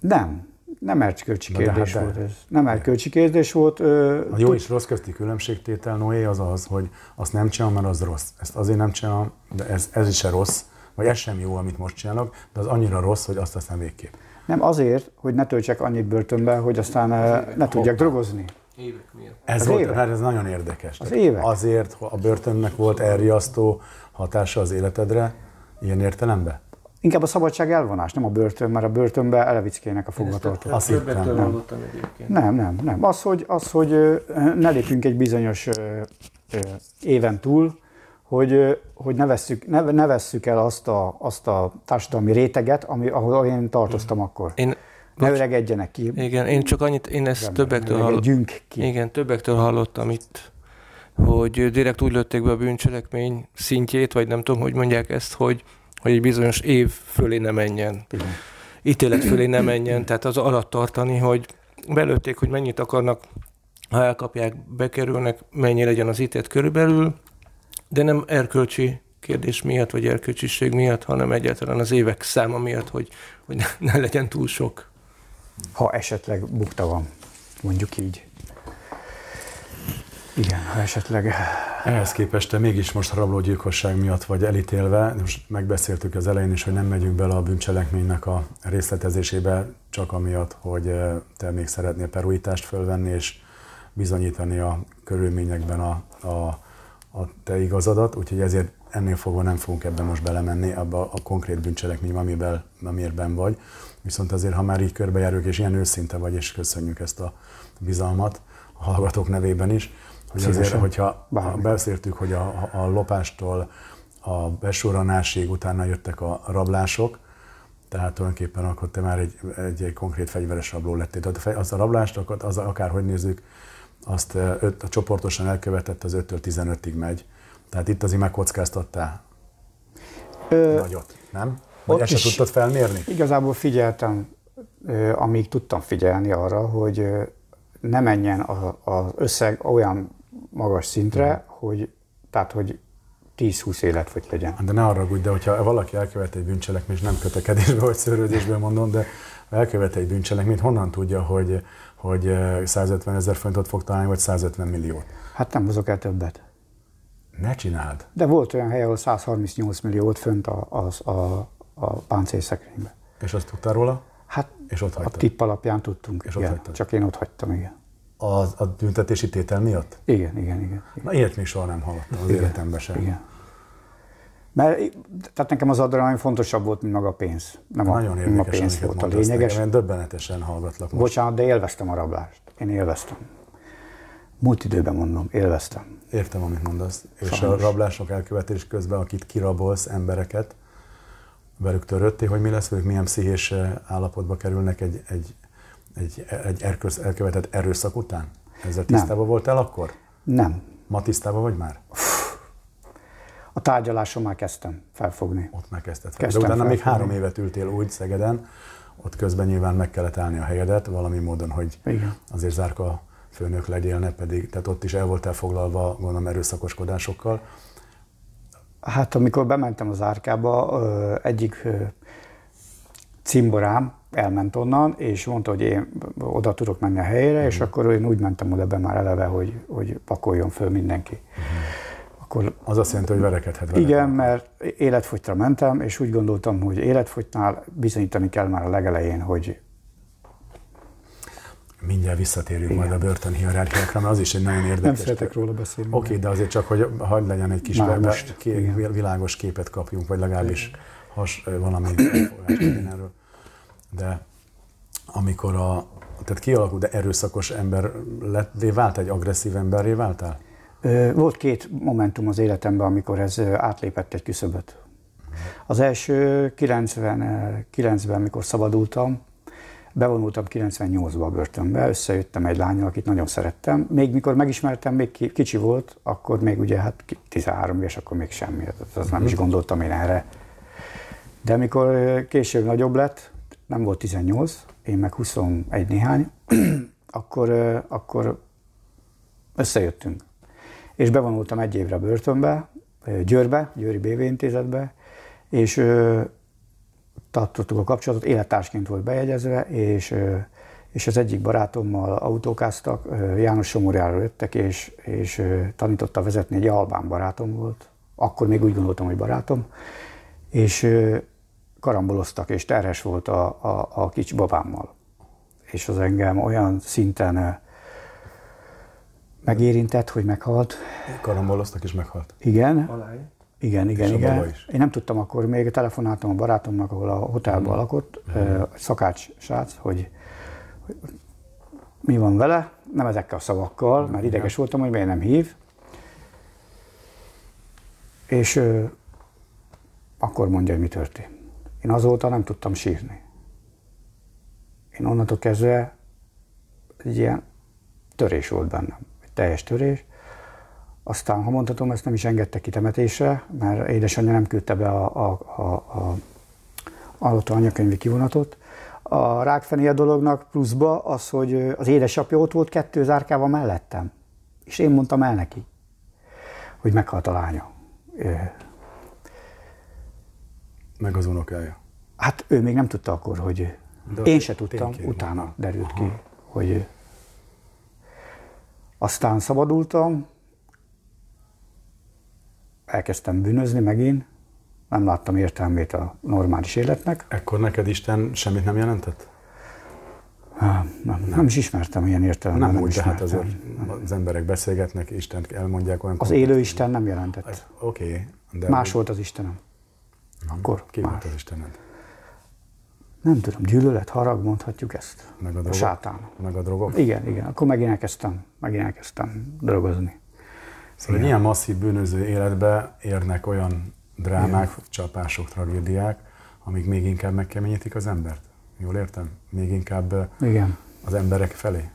Nem. Nem erkölcsi kérdés hát volt ez. Nem erkölcsi kérdés volt. Ö, a jó és rossz közti különbségtétel, Noé, az az, hogy azt nem csinálom, mert az rossz. Ezt azért nem csinálom, de ez, ez is se rossz, vagy ez sem jó, amit most csinálok, de az annyira rossz, hogy azt aztán végképp. Nem azért, hogy ne töltsek annyit börtönbe, hogy aztán ne tudjak drogozni. Évek miatt. Ez, volt, évek? Hát ez nagyon érdekes. Az évek. Azért a börtönnek volt elriasztó hatása az életedre, ilyen értelemben? Inkább a szabadság elvonás, nem a börtön, mert a börtönbe elevickének a fogvatartó. Azt hittem. Nem. nem, nem, nem. Az, hogy, az, hogy ne lépjünk egy bizonyos éven túl, hogy, hogy ne, vesszük, ne, ne vesszük el azt a, azt a társadalmi réteget, ami, ahol én tartoztam akkor. Én, ne öregedjenek ki. Igen, én csak annyit, én ezt nem, többektől hallottam. ki. Igen, többektől hallottam itt, hogy direkt úgy lőtték be a bűncselekmény szintjét, vagy nem tudom, hogy mondják ezt, hogy hogy egy bizonyos év fölé ne menjen. Igen. Ítélet fölé ne menjen, tehát az alatt tartani, hogy belőtték, hogy mennyit akarnak, ha elkapják, bekerülnek, mennyi legyen az ítélet körülbelül, de nem erkölcsi kérdés miatt, vagy erkölcsiség miatt, hanem egyáltalán az évek száma miatt, hogy, hogy ne, ne legyen túl sok. Ha esetleg bukta van, mondjuk így. Igen, ha esetleg... Ehhez képest te mégis most rablógyilkosság miatt vagy elítélve, most megbeszéltük az elején is, hogy nem megyünk bele a bűncselekménynek a részletezésébe, csak amiatt, hogy eh, te még szeretnél peruítást fölvenni, és bizonyítani a körülményekben a, a, a te igazadat, úgyhogy ezért ennél fogva nem fogunk ebben most belemenni, abba a konkrét bűncselekmény, amiben, amiben vagy. Viszont azért, ha már így körbejárjuk, és ilyen őszinte vagy, és köszönjük ezt a bizalmat a hallgatók nevében is, hogy azért, hogyha Bármi. beszéltük, hogy a, a lopástól a besuranásig, utána jöttek a rablások, tehát tulajdonképpen akkor te már egy, egy, egy konkrét fegyveres rabló lettél. Tehát az a rablást, az akárhogy nézzük, azt öt, a csoportosan elkövetett az 5-től 15-ig megy. Tehát itt azért megkockáztattál Ö, nagyot, nem? Vagy ezt se tudtad felmérni? Igazából figyeltem, amíg tudtam figyelni arra, hogy ne menjen az összeg olyan magas szintre, hogy, tehát, hogy 10-20 élet vagy legyen. De ne arra de hogyha valaki elkövet egy bűncselekményt, nem kötekedésbe vagy szörődésből mondom, de elkövet egy bűncselekményt, honnan tudja, hogy, hogy 150 ezer fontot fog találni, vagy 150 milliót? Hát nem hozok el többet. Ne csináld. De volt olyan hely, ahol 138 milliót fönt a, a, a, a páncélszekrényben. És azt tudtál róla? Hát és ott a tipp alapján tudtunk. És igen, ott csak én ott hagytam, igen. A, a büntetési tétel miatt? Igen, igen, igen. igen. Na ilyet még soha nem hallottam az igen, életemben sem. Igen. Mert tehát nekem az adrenalin fontosabb volt, mint maga a pénz. Nem Nagyon a, a pénz volt a lényeges. Nekem, döbbenetesen hallgatlak most. Bocsánat, de élveztem a rablást. Én élveztem. Múlt időben mondom, élveztem. Értem, amit mondasz. Sajnos. És a rablások elkövetés közben, akit kirabolsz embereket, velük törötté, hogy mi lesz velük, milyen pszichés eh, állapotba kerülnek egy, egy, egy, egy erköz, elkövetett erőszak után? Ezzel tisztában voltál akkor? Nem. Ma tisztában vagy már? A tárgyaláson már kezdtem felfogni. Ott már kezdted fel. De utána felfogni. még három évet ültél úgy Szegeden, ott közben nyilván meg kellett állni a helyedet valami módon, hogy Igen. azért zárka főnök legyél, ne pedig, tehát ott is el voltál foglalva, gondolom, erőszakoskodásokkal. Hát amikor bementem az árkába, egyik cimborám elment onnan, és mondta, hogy én oda tudok menni a helyére, mm. és mhm. akkor én úgy mentem oda be már eleve, hogy, hogy pakoljon föl mindenki. Mm. Akkor, az azt jelenti, hogy verekedhet vele. Igen, mert életfogytra mentem, és úgy gondoltam, hogy életfogytnál bizonyítani kell már a legelején, hogy Mindjárt visszatérünk Igen. majd a börtön hierarchiákra, mert az is egy nagyon érdekes. Nem szeretek róla beszélni. Oké, okay, de azért csak, hogy hagyd legyen egy kis be, most, ké, világos képet kapjunk, vagy legalábbis has, valami erről. De amikor a, tehát kialakult, de erőszakos ember lett, vált egy agresszív emberré váltál? Volt két momentum az életemben, amikor ez átlépett egy küszöböt. Az első 99-ben, amikor szabadultam, Bevonultam 98-ba a börtönbe, összejöttem egy lányal, akit nagyon szerettem. Még mikor megismertem, még kicsi volt, akkor még ugye hát 13 éves, akkor még semmi. Az nem is mhm. gondoltam én erre. De mikor később nagyobb lett, nem volt 18, én meg 21 néhány, akkor, akkor összejöttünk. És bevonultam egy évre börtönbe, Győrbe, Győri BV intézetbe, és tartottuk a kapcsolatot, élettársként volt bejegyezve, és, és az egyik barátommal autókáztak, János Somorjára jöttek, és, és tanította vezetni, egy albán barátom volt, akkor még úgy gondoltam, hogy barátom, és karamboloztak, és terhes volt a, a, a kicsi babámmal. És az engem olyan szinten megérintett, hogy meghalt. Karamboloztak és meghalt? Igen. Aláj. Igen, igen, és igen. Én nem tudtam akkor, még telefonáltam a barátomnak, ahol a hotelban mm. lakott, mm. szakács srác, hogy, hogy mi van vele, nem ezekkel a szavakkal, mert ideges voltam, hogy miért nem hív. És ö, akkor mondja, hogy mi történt. Én azóta nem tudtam sírni. Én onnantól kezdve egy ilyen törés volt bennem, egy teljes törés, aztán, ha mondhatom, ezt nem is engedte ki temetésre, mert édesanyja nem küldte be a, a, a, a, a anyakönyvi kivonatot. A rákfenéje dolognak pluszba az, hogy az édesapja ott volt kettő zárkával mellettem. És én mondtam el neki, hogy meghalt a lánya. Meg az unokája. Hát ő még nem tudta akkor, hogy De én se tudtam, utána derült Aha. ki, hogy aztán szabadultam, elkezdtem bűnözni megint, nem láttam értelmét a normális életnek. Ekkor neked Isten semmit nem jelentett? Nem, nem, nem is ismertem ilyen értelemben. Nem, nem úgy, tehát azért az emberek beszélgetnek, Istent elmondják olyan... Az élő Isten nem jelentett. Hát, oké. Okay, de... Más volt az Istenem. Akkor Ki más. az Istened? Nem tudom, gyűlölet, harag, mondhatjuk ezt. Meg a drogok? A sátán. Meg a drogok? Igen, igen. Akkor megint elkezdtem, megint elkezdtem drogozni. Szóval egy ilyen masszív bűnöző életbe érnek olyan drámák, Igen. csapások, tragédiák, amik még inkább megkeményítik az embert. Jól értem? Még inkább Igen. az emberek felé?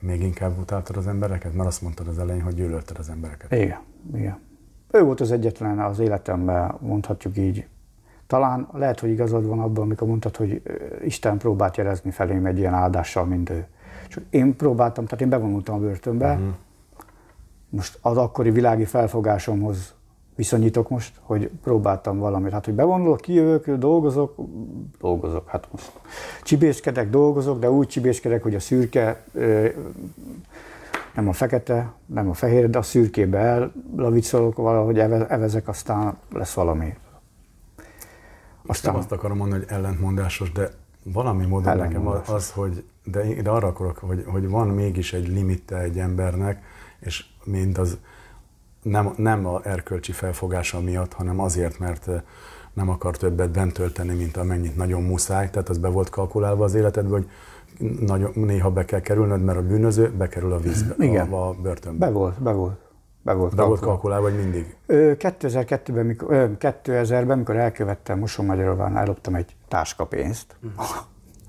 Még inkább utáltad az embereket? Mert azt mondtad az elején, hogy gyűlölted az embereket. Igen, igen. Ő volt az egyetlen az életemben, mondhatjuk így. Talán lehet, hogy igazad van abban, amikor mondtad, hogy Isten próbált jelezni felém egy ilyen áldással, mint ő. És én próbáltam, tehát én bevonultam a börtönbe, uh-huh. most az akkori világi felfogásomhoz viszonyítok most, hogy próbáltam valamit. Hát, hogy bevonulok, kijövök, dolgozok, dolgozok, hát most csibéskedek, dolgozok, de úgy csibéskedek, hogy a szürke, nem a fekete, nem a fehér, de a szürkébe ellavicolok valahogy evezek, aztán lesz valami. Aztán... Nem azt akarom mondani, hogy ellentmondásos, de valami módon nekem az, hogy, de, de arra akarok, hogy, hogy van mégis egy limite egy embernek, és mint az, nem, nem a erkölcsi felfogása miatt, hanem azért, mert nem akar többet bent tölteni, mint amennyit nagyon muszáj, tehát az be volt kalkulálva az életedbe, hogy nagyon, néha be kell kerülnöd, mert a bűnöző bekerül a vízbe, Igen. a, a börtönbe. Be volt, be volt. Be volt, be volt kalkulálva, hogy mindig? 2002-ben, mikor, 2000-ben, mikor elkövettem Moson-Magyaróván, elloptam egy táskapénzt. Uh-huh.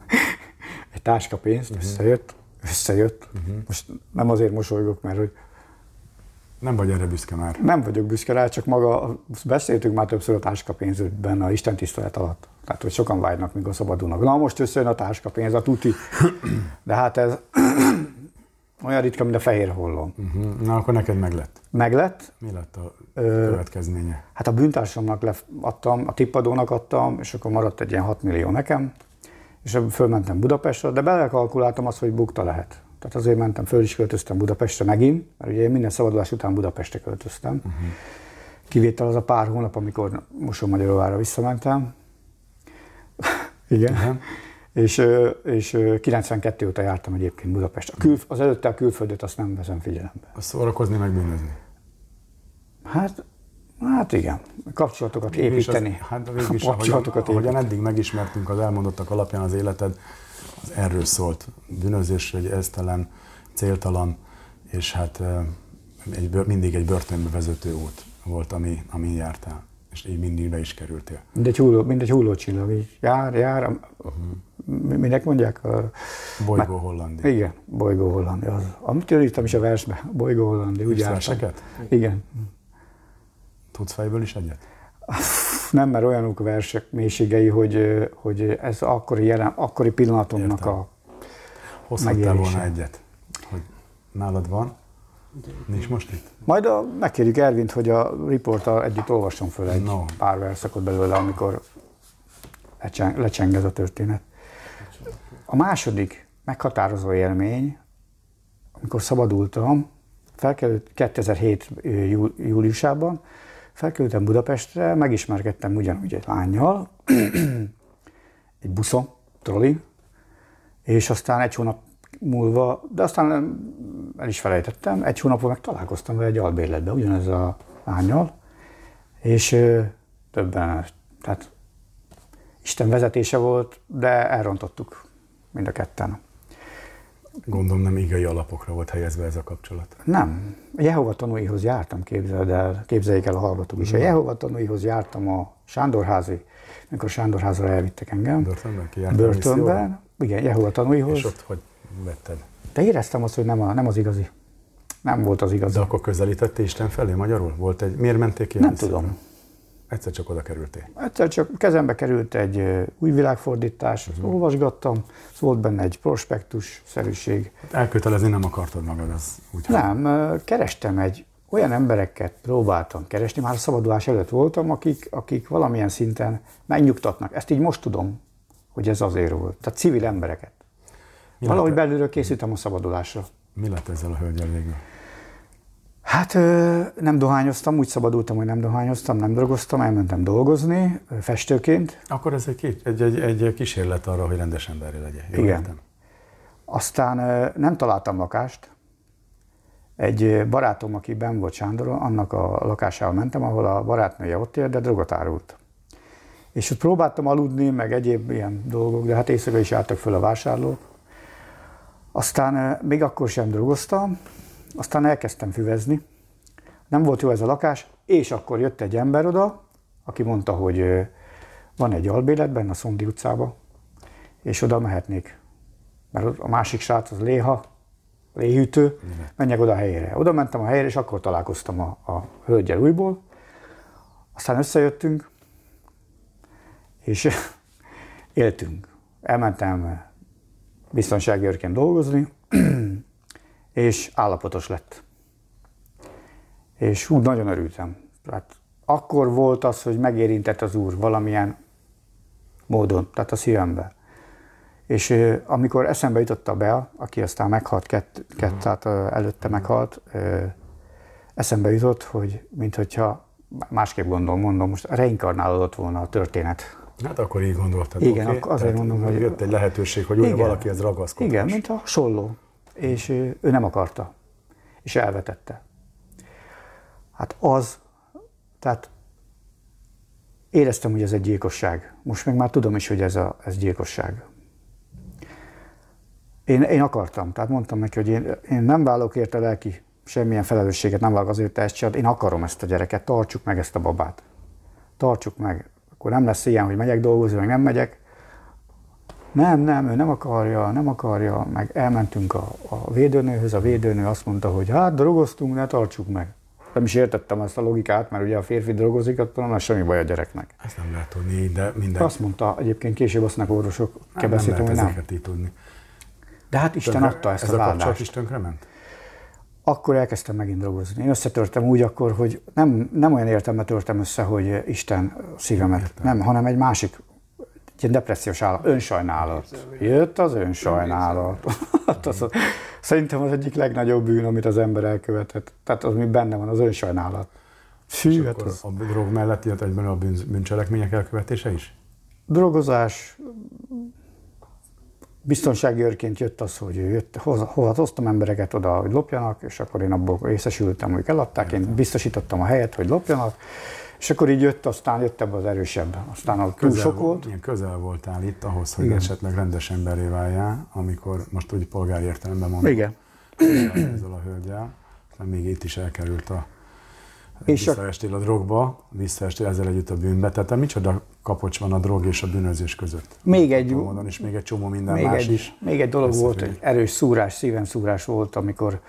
egy táskapénzt, uh-huh. összejött, összejött. Uh-huh. Most nem azért mosolygok, mert hogy nem vagy erre büszke már? Nem vagyok büszke rá, csak maga, beszéltünk már többször a táskapénzben a Isten tisztelet alatt. Tehát, hogy sokan vágynak, mikor szabadulnak. Na, most összejön a táskapénz, a tuti. De hát ez olyan ritka, mint a fehér hollom. Uh-huh. Na, akkor neked meglett. Meglett. Mi lett a következménye? Hát a bűntársamnak adtam, a tippadónak adtam, és akkor maradt egy ilyen 6 millió nekem, és fölmentem Budapestre, de belekalkuláltam azt, hogy bukta lehet. Tehát azért mentem, föl is költöztem Budapestre megint, mert ugye én minden szabadulás után Budapestre költöztem. Uh-huh. Kivétel az a pár hónap, amikor Moson-Magyaróvára visszamentem. Igen. Uh-huh. És, és 92 óta jártam egyébként Budapest. A kül, az előtte a külföldet azt nem veszem figyelembe. A szórakozni, meg bűnözni? Hát, hát igen. Kapcsolatokat építeni. Az, hát végül is, kapcsolatokat ahogyan, ahogyan eddig megismertünk az elmondottak alapján az életed, az erről szólt. Bűnözés egy eztelen, céltalan, és hát egy, mindig egy börtönbe vezető út volt, ami, ami jártál. És így mindig be is kerültél. Mint egy, hulló, mint egy hullócsillag, így jár, jár. Uh-huh. Minek mondják? A, bolygó Hollandi. Igen, Bolygó Hollandi. Az, amit írtam is a versbe, Bolygó Hollandi. Úgy verseket? Igen. Tudsz fejből is egyet? Nem, mert olyanok versek mélységei, hogy, hogy ez akkori, jelen, akkori pillanatomnak Értem. a Hozhattál volna egyet, hogy nálad van, nincs most itt? Majd a, megkérjük Ervint, hogy a riporta együtt olvasson föl egy no. pár verszakot belőle, amikor lecseng, lecseng ez a történet. A második meghatározó élmény, amikor szabadultam, felkerült 2007. júliusában, Felkerültem Budapestre, megismerkedtem ugyanúgy egy lányjal, egy buszon, troli, és aztán egy hónap múlva, de aztán el is felejtettem, egy hónapon meg találkoztam vele egy albérletben, ugyanez a lányjal, és többen, tehát Isten vezetése volt, de elrontottuk mind a ketten. Gondolom nem igai alapokra volt helyezve ez a kapcsolat. Nem. Jehova tanúihoz jártam, képzeld el, képzeljék el a hallgatók is. A Jehova tanúihoz jártam a Sándorházi, mikor Sándorházra elvittek engem. Börtönben? Börtönben. Igen, Jehova tanúihoz. És ott hogy vetted? De éreztem azt, hogy nem, a, nem az igazi. Nem volt az igazi. De akkor közelítette Isten felé magyarul? Volt egy, miért menték ki? Nem tudom. Egyszer csak oda kerültél? Egyszer csak kezembe került egy új világfordítás, uh-huh. olvasgattam, volt benne egy prospektus-szerűség. Hát elkötelezni nem akartad magad, az úgy Nem, kerestem egy, olyan embereket próbáltam keresni, már a szabadulás előtt voltam, akik, akik valamilyen szinten megnyugtatnak. Ezt így most tudom, hogy ez azért volt. Tehát civil embereket. Mi Valahogy belülről készítem a szabadulásra. Mi lett ezzel a hölgyel végül? Hát nem dohányoztam, úgy szabadultam, hogy nem dohányoztam, nem drogoztam, elmentem dolgozni festőként. Akkor ez egy, egy, egy, egy kísérlet arra, hogy rendes emberi legyen. Jól Igen. Értem. Aztán nem találtam lakást. Egy barátom, aki ben volt Sándoron, annak a lakásába mentem, ahol a barátnője ott él, de drogot árult. És ott próbáltam aludni, meg egyéb ilyen dolgok, de hát éjszaka is álltak föl a vásárlók. Aztán még akkor sem drogoztam, aztán elkezdtem füvezni. Nem volt jó ez a lakás, és akkor jött egy ember oda, aki mondta, hogy ö, van egy albéletben a Szondi utcába, és oda mehetnék. Mert a másik srác az Léha, léhűtő, menjek oda a helyére. Oda mentem a helyére, és akkor találkoztam a, a hölgyel újból. Aztán összejöttünk, és éltünk. Elmentem biztonsági őrként dolgozni, és állapotos lett. És úgy nagyon örültem. Tehát akkor volt az, hogy megérintett az Úr valamilyen módon, tehát a szívembe. És amikor eszembe jutott a Bea, aki aztán meghalt, kett, kett, tehát előtte meghalt, ö, eszembe jutott, hogy minthogyha, másképp gondolom, mondom, most reinkarnálódott volna a történet. Hát akkor így gondoltad. Igen, akkor azért Tehát mondom, hogy- Jött egy lehetőség, hogy újra Igen. valakihez ragaszkodhass. Igen, mint a hasonló. És ő nem akarta. És elvetette. Hát az, tehát éreztem, hogy ez egy gyilkosság. Most meg már tudom is, hogy ez, a, ez gyilkosság. Én, én akartam, tehát mondtam neki, hogy én, én nem vállalok érte lelki semmilyen felelősséget, nem vállalok azért, te ezt csinálod. Én akarom ezt a gyereket, tartsuk meg ezt a babát. Tartsuk meg. Akkor nem lesz ilyen, hogy megyek dolgozni, meg nem megyek. Nem, nem, ő nem akarja, nem akarja, meg elmentünk a, a védőnőhöz, a védőnő azt mondta, hogy hát drogoztunk, ne tartsuk meg. Nem is értettem ezt a logikát, mert ugye a férfi drogozik, attól nem lesz semmi baj a gyereknek. Ezt nem lehet tudni, de minden. Azt mondta, egyébként később azt mondták orvosok, nem, kell nem lehet hogy nem. tudni. De hát Isten Tönkre- adta ezt ez az a kapcsolat is tönkre ment? Akkor elkezdtem megint drogozni. Én összetörtem úgy akkor, hogy nem, nem olyan értelme törtem össze, hogy Isten szívemet, Értem. nem, hanem egy másik, egy depressziós állat, önsajnálat. Jött az önsajnálat. Hát szerintem az egyik legnagyobb bűn, amit az ember elkövetett. Tehát az, mi benne van, az önsajnálat. Fű, hát az a drog mellett jött egyben a bűn, bűncselekmények elkövetése is? drogozás, biztonsági őrként jött az, hogy jött, hoz, hoztam embereket oda, hogy lopjanak, és akkor én abból részesültem, hogy eladták, én biztosítottam a helyet, hogy lopjanak, és akkor így jött, aztán jött ebbe az erősebb. Aztán a túl sok volt. Ilyen közel voltál itt ahhoz, hogy Igen. esetleg rendes emberré váljál, amikor most úgy polgári értelemben mondom. Igen. Ezzel a hölgyel, mert még itt is elkerült a És a- visszaestél a drogba, visszaestél ezzel együtt a bűnbe. Tehát te micsoda kapocs van a drog és a bűnözés között? Még egy, Módon, és még egy csomó minden még más egy, is. még egy dolog volt, egy erős szúrás, szíven szúrás volt, amikor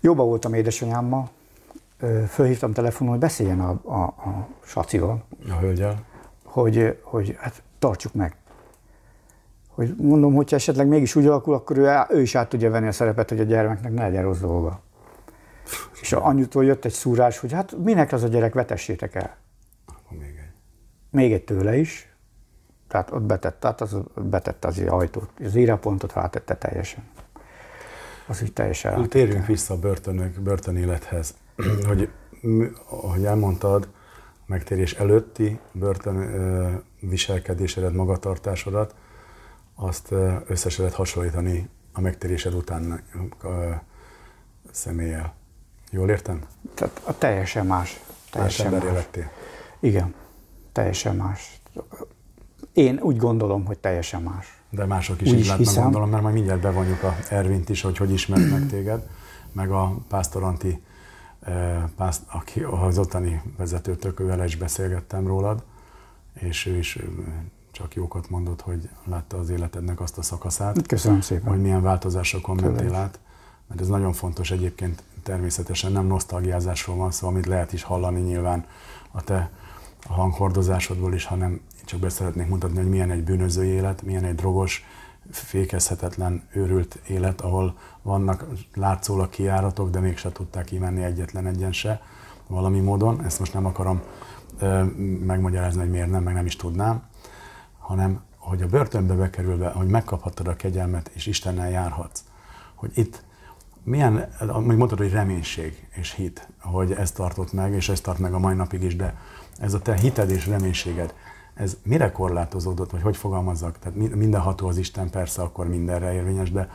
jobban voltam édesanyámmal, fölhívtam telefonon, hogy beszéljen a, a, a sacival, A hölgyel. hogy, hogy hát tartsuk meg. Hogy mondom, hogyha esetleg mégis úgy alakul, akkor ő, ő is át tudja venni a szerepet, hogy a gyermeknek ne legyen rossz dolga. És a anyutól jött egy szúrás, hogy hát minek az a gyerek, vetessétek el. Akkor még. Még egy tőle is, tehát ott betett, tehát az betette az ajtót, az írapontot rátette teljesen. Az így teljesen rátette. Térjünk vissza a börtönök, börtönélethez. hogy, ahogy elmondtad, megtérés előtti börtön viselkedésedet, magatartásodat, azt ö, össze se lehet hasonlítani a megtérésed után személlyel. Jól értem? Tehát a teljesen más. Teljesen más. lettél. Igen, teljesen más. Én úgy gondolom, hogy teljesen más. De mások is Úgy így látnak, gondolom, mert majd mindjárt bevonjuk a Ervint is, hogy hogy ismert meg téged, meg a Pásztor Anti, eh, pászt, aki az ottani vezetőtök, vele is beszélgettem rólad, és ő is eh, csak jókat mondott, hogy látta az életednek azt a szakaszát, Köszönöm szépen. hogy milyen változásokon Tőle mentél át, mert ez nagyon fontos egyébként, természetesen nem nosztalgiázásról van szó, amit lehet is hallani nyilván a te a hanghordozásodból is, hanem csak be szeretnék mutatni, hogy milyen egy bűnöző élet, milyen egy drogos, fékezhetetlen, őrült élet, ahol vannak látszólag kiáratok, de mégse tudták kimenni egyetlen egyen se valami módon. Ezt most nem akarom ö, megmagyarázni, hogy miért nem, meg nem is tudnám, hanem hogy a börtönbe bekerülve, hogy megkaphattad a kegyelmet, és Istennel járhatsz, hogy itt milyen, még mondtad, hogy reménység és hit, hogy ez tartott meg, és ez tart meg a mai napig is, de ez a te hited és reménységed, ez mire korlátozódott, vagy hogy fogalmazzak? Tehát mi- mindenható az Isten, persze akkor mindenre érvényes, de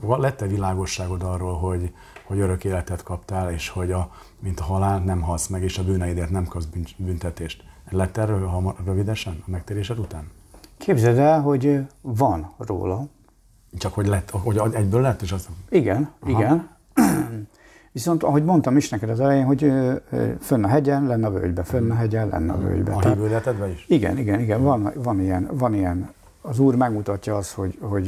lett-e világosságod arról, hogy, hogy örök életet kaptál, és hogy a, mint a halál nem halsz meg, és a bűneidért nem kapsz büntetést? Lett erről hamar, rövidesen a megtérésed után? Képzeld el, hogy van róla. Csak hogy lett, hogy egyből lett, és azt Igen, Aha. igen. Viszont, ahogy mondtam is neked az elején, hogy fönn a hegyen, lenne a völgybe, fönn a hegyen, lenne a völgybe. A hívőletedben is? igen, igen, igen, van, van, ilyen, van ilyen. Az Úr megmutatja azt, hogy, hogy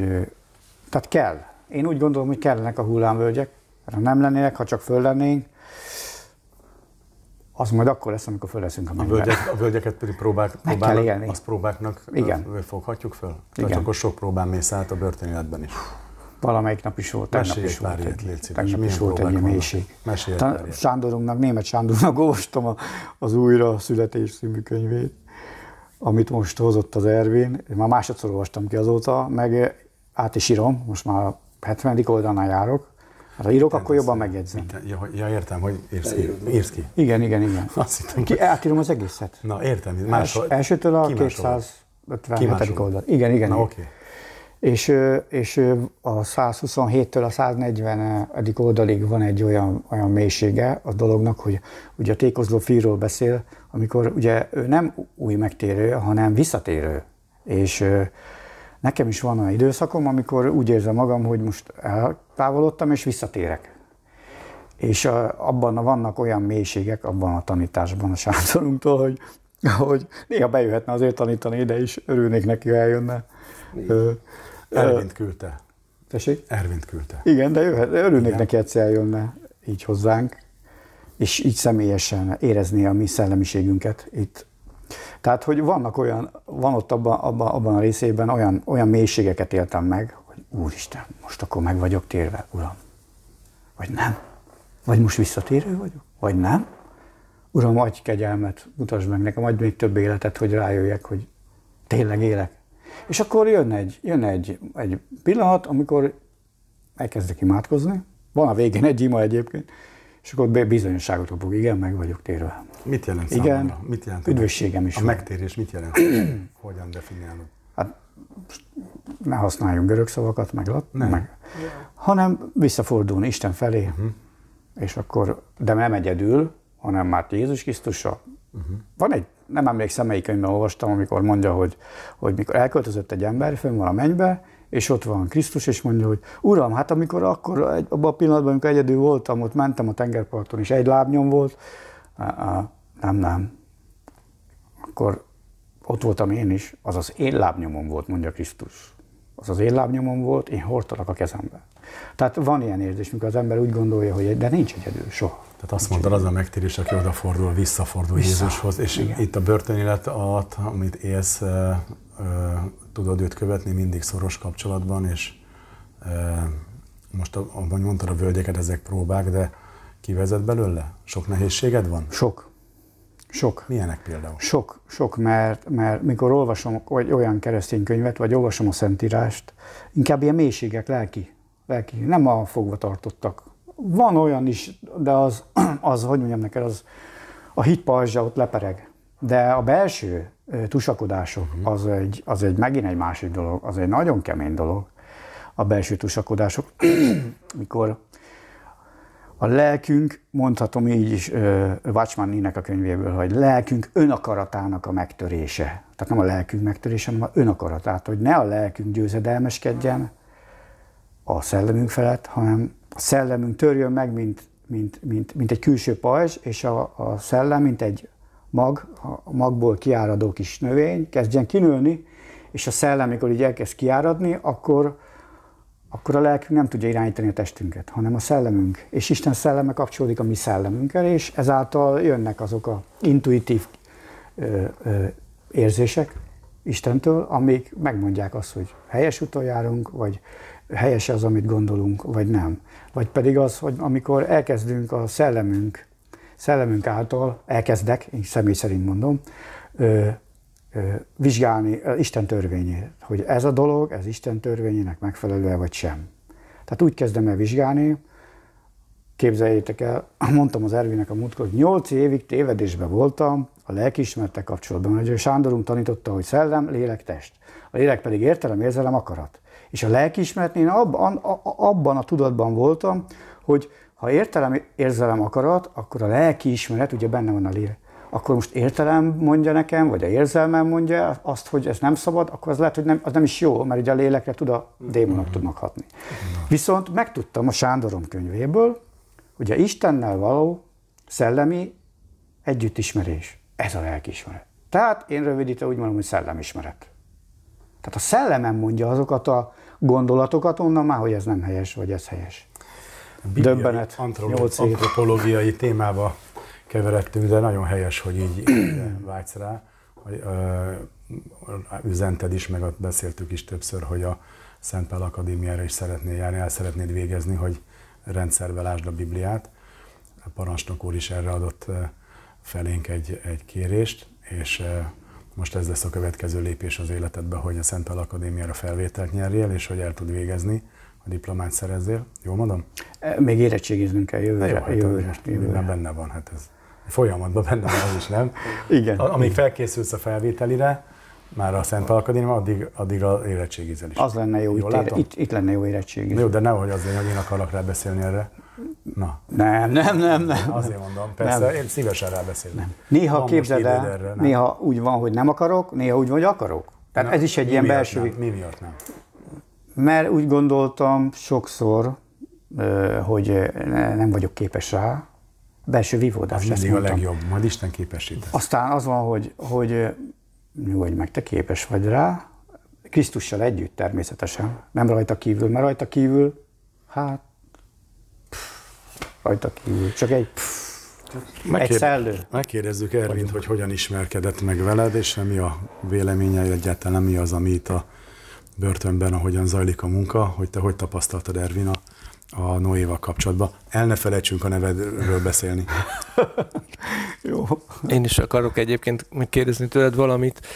tehát kell. Én úgy gondolom, hogy kellenek a hullámvölgyek, mert ha nem lennének, ha csak föl lennénk, az majd akkor lesz, amikor föl leszünk a A, völgyek, a völgyeket pedig próbák, próbálnak, azt próbáknak Igen. foghatjuk föl? Igen. Tehát akkor sok próbán mész át a börtönéletben is. Valamelyik nap is volt, tegnap Mesélj is volt, ilyet, egy, légy tegnap is volt egy mélység. Ta-. Sándorunknak, német Sándornak olvastam a- az újra születés című könyvét, amit most hozott az Ervin. Már másodszor olvastam ki azóta, meg eh, át is írom, most már a 70. oldalnál járok. Hát ha írok, akkor jobban megjegyzem. Mit- Ja, ja, értem, hogy írsz ki. Írsz ki. Igen, igen, igen. Azt hittem, Ki, átírom az egészet. Na, értem. Els, Máshol... elsőtől a ki máshol? 257. máshol? oldal. Igen, igen. Na, oké. És, és a 127-től a 140. oldalig van egy olyan, olyan mélysége a dolognak, hogy ugye a tékozló fiúról beszél, amikor ugye ő nem új megtérő, hanem visszatérő. És nekem is van olyan időszakom, amikor úgy érzem magam, hogy most eltávolodtam és visszatérek. És abban vannak olyan mélységek, abban a tanításban a Sándorunktól, hogy, hogy néha bejöhetne azért tanítani ide is, örülnék neki, ha eljönne. Ö, Ervint küldte. Tessék? Ervint küldte. Igen, de jöhet, örülnék Igen. neki egyszer eljönne így hozzánk, és így személyesen érezni a mi szellemiségünket itt. Tehát, hogy vannak olyan, van ott abban, abban, abban a részében olyan, olyan mélységeket éltem meg, hogy Úristen, most akkor meg vagyok térve, Uram. Vagy nem? Vagy most visszatérő vagyok? Vagy nem? Uram, adj kegyelmet, mutasd meg nekem, adj még több életet, hogy rájöjjek, hogy tényleg élek. És akkor jön egy, jön egy, egy pillanat, amikor elkezdek imádkozni, van a végén egy ima egyébként, és akkor bizonyosságot kapok, igen, meg vagyok térve. Mit jelent Igen. számomra? Mit jelent Üdvösségem is A van. megtérés mit jelent? Hogyan definiálod? Hát ne használjunk görög szavakat, meg, lat, Nem. meg hanem visszafordulni Isten felé, uh-huh. és akkor, de nem egyedül, hanem már Jézus Krisztussal. Uh-huh. Van egy, nem emlékszem, melyik könyvben olvastam, amikor mondja, hogy, hogy mikor elköltözött egy ember, fönn van a mennybe, és ott van Krisztus, és mondja, hogy Uram, hát amikor akkor, egy, abban a pillanatban, amikor egyedül voltam, ott mentem a tengerparton, és egy lábnyom volt, nem, nem, akkor ott voltam én is, az az én lábnyomom volt, mondja Krisztus. Az az én lábnyomom volt, én hordtalak a kezembe. Tehát van ilyen érzés, mikor az ember úgy gondolja, hogy de nincs egyedül, soha. Tehát azt mondod, az a megtérés, aki odafordul, visszafordul Vissza. Jézushoz, és Igen. itt a börtönélet alatt, amit élsz, tudod őt követni mindig szoros kapcsolatban, és most, ahogy mondtad, a völgyeket, ezek próbák, de kivezet belőle? Sok nehézséged van? Sok. Sok. Milyenek például? Sok, sok, mert, mert mikor olvasom vagy olyan keresztény könyvet, vagy olvasom a Szentírást, inkább ilyen mélységek, lelki, lelki, nem a fogva tartottak. Van olyan is, de az, az hogy mondjam neked, az a hit pajzsa ott lepereg. De a belső tusakodások, az egy, az egy megint egy másik dolog, az egy nagyon kemény dolog, a belső tusakodások, mikor a lelkünk, mondhatom így is Watchman Nének a könyvéből, hogy lelkünk önakaratának a megtörése. Tehát nem a lelkünk megtörése, hanem a önakaratát, hogy ne a lelkünk győzedelmeskedjen a szellemünk felett, hanem szellemünk törjön meg, mint, mint, mint, mint egy külső pajzs, és a, a szellem, mint egy mag, a magból kiáradó kis növény, kezdjen kinőni, és a szellem, amikor így elkezd kiáradni, akkor, akkor a lelkünk nem tudja irányítani a testünket, hanem a szellemünk. És Isten szelleme kapcsolódik a mi szellemünkkel, és ezáltal jönnek azok a intuitív ö, ö, érzések Istentől, amik megmondják azt, hogy helyes úton járunk, vagy helyes az, amit gondolunk, vagy nem. Vagy pedig az, hogy amikor elkezdünk a szellemünk, szellemünk által, elkezdek, én személy szerint mondom, ö, ö, vizsgálni Isten törvényét, hogy ez a dolog, ez Isten törvényének megfelelő vagy sem. Tehát úgy kezdem el vizsgálni, képzeljétek el, mondtam az Ervinek a múltkor, hogy 8 évig tévedésben voltam a lelkiismerettel kapcsolatban. Ugye Sándorunk tanította, hogy szellem, lélek, test. A lélek pedig értelem, érzelem, akarat. És a lelkiismeretnél én abban, a- abban a tudatban voltam, hogy ha értelem, érzelem, akarat, akkor a lelkiismeret, ugye benne van a lélek, akkor most értelem mondja nekem, vagy a érzelmem mondja azt, hogy ez nem szabad, akkor az lehet, hogy nem, az nem is jó, mert ugye a lélekre tud a démonok tudnak hatni. Viszont megtudtam a Sándorom könyvéből, Ugye Istennel való szellemi együttismerés. Ez a lelkiismeret. Tehát én rövidítve úgy mondom, hogy szellemismeret. Tehát a szellemen mondja azokat a gondolatokat, onnan már, hogy ez nem helyes, vagy ez helyes. Bibliai, Döbbenet. antropológiai témába keveredtünk, de nagyon helyes, hogy így vágysz rá. Hogy, ö, üzented is, meg beszéltük is többször, hogy a Szent Pál Akadémiára is szeretnél járni, el szeretnéd végezni, hogy rendszerbe lásd a Bibliát. A parancsnok úr is erre adott felénk egy, egy kérést, és most ez lesz a következő lépés az életedbe, hogy a Szent Pál Akadémiára felvételt nyerjél, és hogy el tud végezni, a diplomát szerezzél. Jól mondom? E, Még érettségiznünk kell Na jó, jövőre. hát jövőre, most jövőre. benne van, hát ez folyamatban benne van az is, nem? Igen. A- Amíg felkészülsz a felvételire, már a Szent Akadémia, addig, addigra érettségizel is. Az lenne jó, Jól itt, ére, itt, itt lenne jó érettségi. Jó, de nehogy az legyen, hogy én akarok rá beszélni erre. Na, Nem, nem, nem, nem. azért mondom, persze, Nem. én szívesen rábeszélek. Nem. Néha képzeld el, néha úgy van, hogy nem akarok, néha úgy van, hogy akarok. Tehát ez is egy mi ilyen belső... Nem, mi miatt nem? Mert úgy gondoltam sokszor, hogy ne- nem vagyok képes rá. Belső vívódás, ezt mindig a legjobb, majd Isten képesít. Aztán az van, hogy, hogy nyugodj meg, te képes vagy rá, Krisztussal együtt természetesen, nem rajta kívül, mert rajta kívül, hát, rajta kívül, csak egy, pff, egy szellő. Megkérdezzük Ervint, hogy hogyan ismerkedett meg veled, és mi a véleménye egyáltalán, mi az, ami itt a börtönben, ahogyan zajlik a munka, hogy te hogy tapasztaltad Ervin a, a Noéval kapcsolatban. El ne felejtsünk a nevedről beszélni. Jó. Én is akarok egyébként megkérdezni tőled valamit,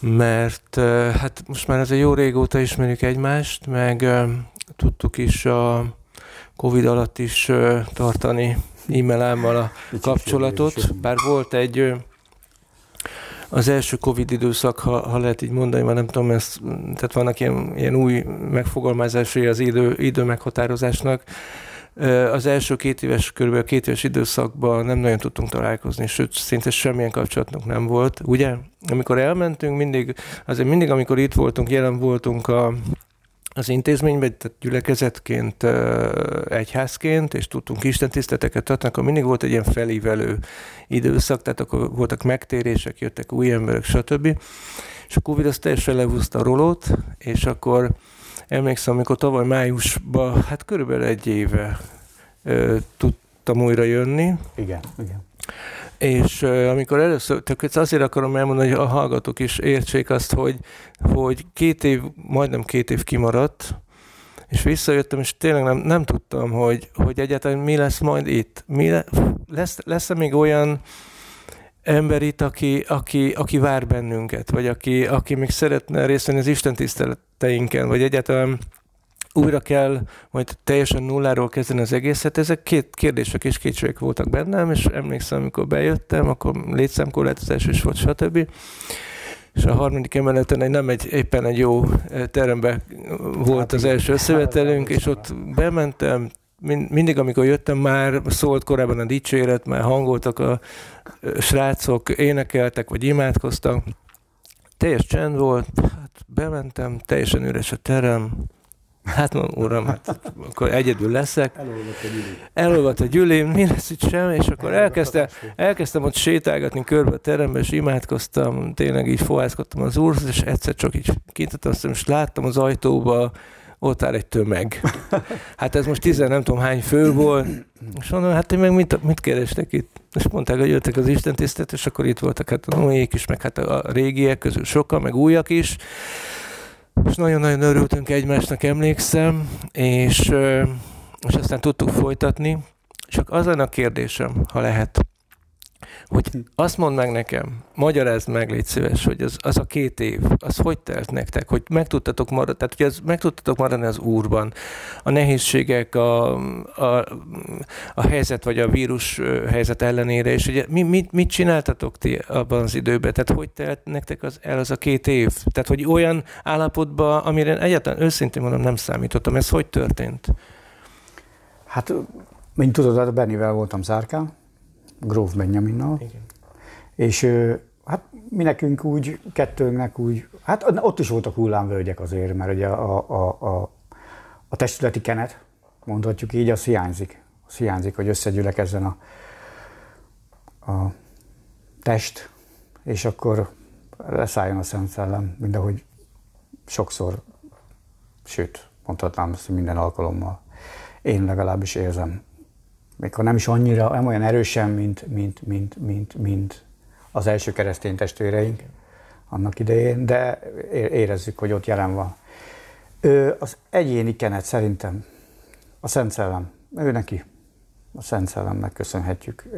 mert hát most már ez egy jó régóta ismerjük egymást, meg tudtuk is a Covid alatt is tartani e-mailámmal a kapcsolatot, bár volt egy az első Covid időszak, ha, ha lehet így mondani, már nem tudom, ezt, tehát vannak ilyen, ilyen új megfogalmazásai az idő, idő meghatározásnak. Az első két éves, körülbelül két éves időszakban nem nagyon tudtunk találkozni, sőt, szinte semmilyen kapcsolatunk nem volt, ugye? Amikor elmentünk, mindig, azért mindig, amikor itt voltunk, jelen voltunk a, az intézményben, tehát gyülekezetként, egyházként, és tudtunk istentiszteteket tartani, akkor mindig volt egy ilyen felívelő időszak, tehát akkor voltak megtérések, jöttek új emberek, stb. És a Covid az teljesen lehúzta a rolót, és akkor emlékszem, amikor tavaly májusban, hát körülbelül egy éve tudtam újra jönni, Igen, igen. És amikor először, tehát azért akarom elmondani, hogy a hallgatók is értsék azt, hogy, hogy két év, majdnem két év kimaradt, és visszajöttem, és tényleg nem, nem tudtam, hogy, hogy egyáltalán mi lesz majd itt. Mi le, lesz, lesz-e még olyan ember itt, aki, aki, aki vár bennünket, vagy aki, aki még szeretne részt venni az Isten tiszteleteinken, vagy egyáltalán újra kell majd teljesen nulláról kezdeni az egészet. Ezek két kérdések és kétségek voltak bennem, és emlékszem, amikor bejöttem, akkor létszámkorlátozás is volt, stb. És a harmadik emeleten egy, nem egy, éppen egy jó eh, teremben volt az első összevetelünk, és ott bementem, Min- mindig, amikor jöttem, már szólt korábban a dicséret, már hangoltak a ö, srácok, énekeltek, vagy imádkoztak. Teljes csend volt, hát bementem, teljesen üres a terem. Hát mondom, uram, hát akkor egyedül leszek. Elolvadt a gyűlém, mi lesz itt sem, és akkor elkezdte, elkezdtem ott sétálgatni körbe a terembe, és imádkoztam, tényleg így fohászkodtam az úrhoz, és egyszer csak így kinyitattam, azt, és láttam az ajtóba, ott áll egy tömeg. Hát ez most tizen nem tudom hány fő volt, és mondom, hát én meg mit, mit kerestek itt? És mondták, hogy jöttek az Isten tisztelet, és akkor itt voltak hát a Noék is, meg hát a régiek közül sokan, meg újak is. És nagyon-nagyon örültünk egymásnak, emlékszem, és, és aztán tudtuk folytatni. Csak az lenne a kérdésem, ha lehet, hogy azt mondd meg nekem, magyarázd meg, légy szíves, hogy az, az a két év, az hogy telt nektek, hogy meg tudtatok maradni, tehát hogy az, meg tudtatok maradni az úrban, a nehézségek, a, a, a helyzet vagy a vírus helyzet ellenére, és ugye mi, mit, mit csináltatok ti abban az időben, tehát hogy telt nektek az, el az a két év, tehát hogy olyan állapotban, amire egyáltalán őszintén mondom nem számítottam, ez hogy történt? Hát, mint tudod, hát Bennivel voltam zárkán, Gróf Benjaminnal, Igen. és hát mi nekünk úgy, kettőnknek úgy, hát ott is voltak hullámvölgyek azért, mert ugye a, a, a, a testületi kenet, mondhatjuk így, az hiányzik az hiányzik, hogy összegyülekezzen a, a test, és akkor leszálljon a Szent Szellem, mint ahogy sokszor, sőt, mondhatnám ezt, hogy minden alkalommal. Én legalábbis érzem. Még ha nem is annyira, nem olyan erősen, mint, mint, mint, mint, mint az első keresztény testvéreink annak idején, de érezzük, hogy ott jelen van. Ő, az egyéni kenet szerintem a Szent Szellem, ő neki, a Szent Szellemnek köszönhetjük,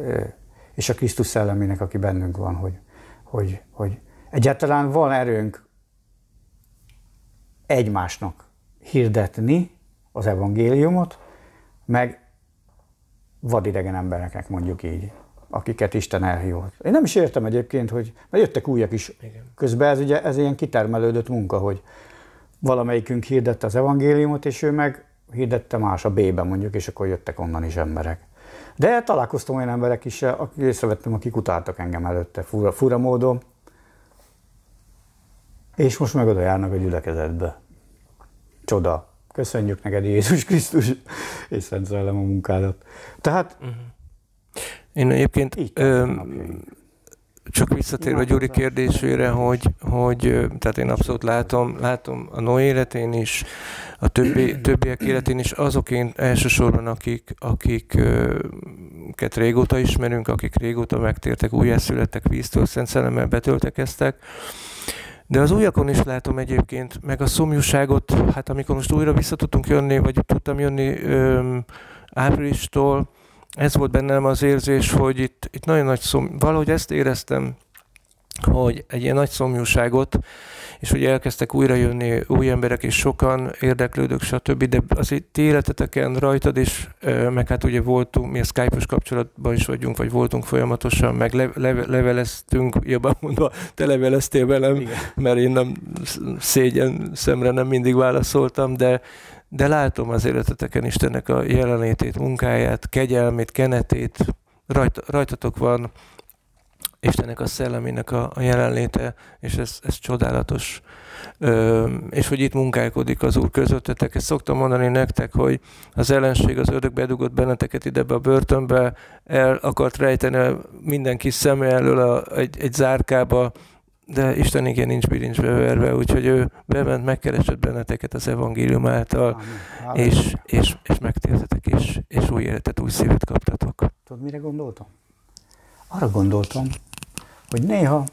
és a Krisztus szellemének, aki bennünk van, hogy, hogy, hogy egyáltalán van erőnk egymásnak hirdetni az evangéliumot, meg vadidegen embereknek mondjuk így, akiket Isten elhívott. Én nem is értem egyébként, hogy mert jöttek újak is. Igen. Közben ez, ugye, ez ilyen kitermelődött munka, hogy valamelyikünk hirdette az evangéliumot, és ő meg hirdette más a B-ben mondjuk, és akkor jöttek onnan is emberek. De találkoztam olyan emberek is, akik észrevettem, akik utáltak engem előtte fura, fura módon, és most meg oda járnak a gyülekezetbe. Csoda. Köszönjük neked, Jézus Krisztus, és Szent Szellem a munkádat. Tehát... Uh-huh. Én egyébként ö, csak visszatérve Gyuri kérdésére, hogy, hogy tehát én abszolút látom, látom a Noé életén is, a többi, többiek életén is azokén elsősorban, akik, akiket régóta ismerünk, akik régóta megtértek, újjászülettek víztől, szent szellemmel betöltekeztek, de az újakon is látom egyébként, meg a szomjúságot, hát amikor most újra vissza tudtunk jönni, vagy tudtam jönni öm, áprilistól, ez volt bennem az érzés, hogy itt, itt nagyon nagy szom, valahogy ezt éreztem, hogy egy ilyen nagy szomjúságot, és hogy elkezdtek újra jönni új emberek, és sokan érdeklődők, stb., de az itt életeteken rajtad is, meg hát ugye voltunk, mi a Skype-os kapcsolatban is vagyunk, vagy voltunk folyamatosan, meg le, le, leveleztünk, jobban mondva, te leveleztél velem, Igen. mert én nem szégyen szemre nem mindig válaszoltam, de, de látom az életeteken Istennek a jelenlétét, munkáját, kegyelmét, kenetét, rajt, rajtatok van Istennek a szellemének a, a jelenléte, és ez, ez csodálatos. Ö, és hogy itt munkálkodik az Úr közöttetek. Ezt szoktam mondani nektek, hogy az ellenség, az ördög bedugott benneteket ide a börtönbe, el akart rejteni mindenki szeme elől a, egy, egy zárkába, de Isten igen nincs bilincsbe verve, úgyhogy ő bement, megkeresett benneteket az evangélium által, Amen. és, és, és megtértetek, és, és új életet, új szívet kaptatok. Tudod, mire gondoltam? Arra gondoltam, hogy néha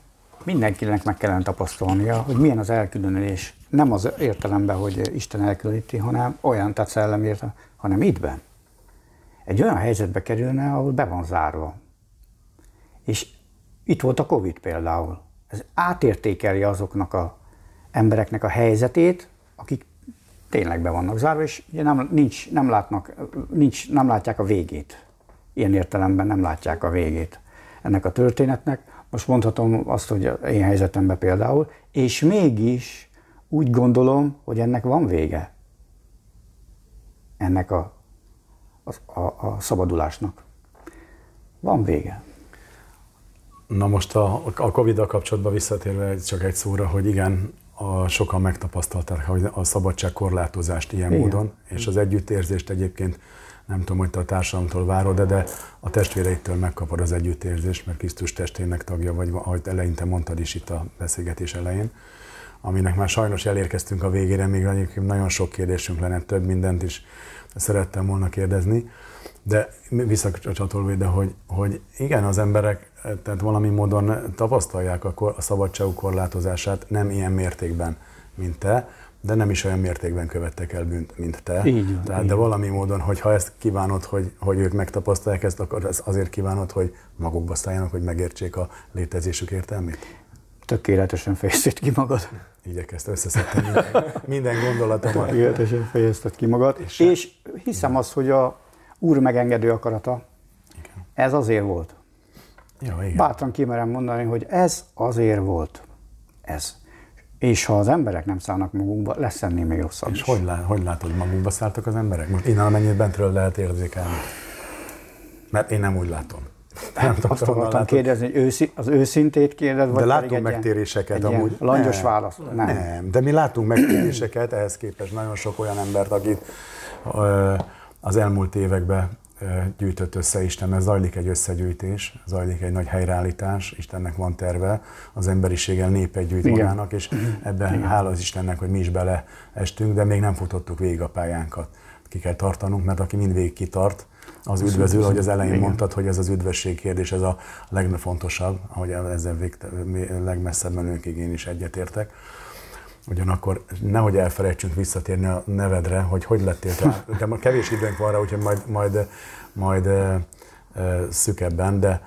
mindenkinek meg kellene tapasztalnia, hogy milyen az elkülönülés. Nem az értelemben, hogy Isten elkülöníti, hanem olyan, tehát szellem értelem, hanem ittben. Egy olyan helyzetbe kerülne, ahol be van zárva. És itt volt a Covid például. Ez átértékeli azoknak a embereknek a helyzetét, akik tényleg be vannak zárva, és nem, nincs, nem, látnak, nincs, nem látják a végét. Ilyen értelemben nem látják a végét ennek a történetnek. Most mondhatom azt, hogy én helyzetemben például, és mégis úgy gondolom, hogy ennek van vége. Ennek a, a, a, szabadulásnak. Van vége. Na most a, a Covid-dal kapcsolatban visszatérve csak egy szóra, hogy igen, a, sokan megtapasztalták hogy a szabadságkorlátozást ilyen igen. módon, és az együttérzést egyébként nem tudom, hogy te a társadalomtól várod, de, a testvéreitől megkapod az együttérzést, mert Krisztus testének tagja vagy, ahogy eleinte mondtad is itt a beszélgetés elején, aminek már sajnos elérkeztünk a végére, még egyébként nagyon sok kérdésünk lenne, több mindent is szerettem volna kérdezni, de visszacsatolva ide, hogy, hogy igen, az emberek tehát valami módon tapasztalják a, kor, a szabadságuk korlátozását nem ilyen mértékben, mint te, de nem is olyan mértékben követtek el bűnt, mint te. Így van, Tehát, így de valami módon, hogy ha ezt kívánod, hogy, hogy ők megtapasztalják ezt, akkor ez azért kívánod, hogy magukba szálljanak, hogy megértsék a létezésük értelmét? Tökéletesen fejezted ki magad. Igyekeztem összeszedtem minden, minden gondolatomat. Tökéletesen fejezted ki magad. És, és hiszem azt, hogy a Úr megengedő akarata, igen. ez azért volt. Ja, igen. Bátran kimerem mondani, hogy ez azért volt. Ez. És ha az emberek nem szállnak magunkba, lesz ennél még rosszabb És is. hogy, lát, hogy látod, magukba szálltak az emberek? Most innen amennyit bentről lehet érzékelni. Mert én nem úgy látom. Nem tudom, Azt akartam kérdezni, hogy őszi, az őszintét kérdez, vagy De látunk megtéréseket egy amúgy. Langyos nem, válasz. Nem. nem. De mi látunk megtéréseket, ehhez képest nagyon sok olyan embert, akit az elmúlt években gyűjtött össze Isten, mert zajlik egy összegyűjtés, zajlik egy nagy helyreállítás, Istennek van terve, az emberiséggel népet gyűjt Igen. magának, és ebben Igen. hála az Istennek, hogy mi is beleestünk, de még nem futottuk végig a pályánkat. Ki kell tartanunk, mert aki mindvégig kitart, az üdvözül, hogy az elején Igen. mondtad, hogy ez az üdvösség kérdés, ez a legfontosabb, ahogy ezzel végte, legmesszebb menőkig én is egyetértek. Ugyanakkor nehogy elfelejtsünk visszatérni a nevedre, hogy hogy lettél te. De ma kevés időnk van rá, úgyhogy majd, majd, majd e, e, szükebben, de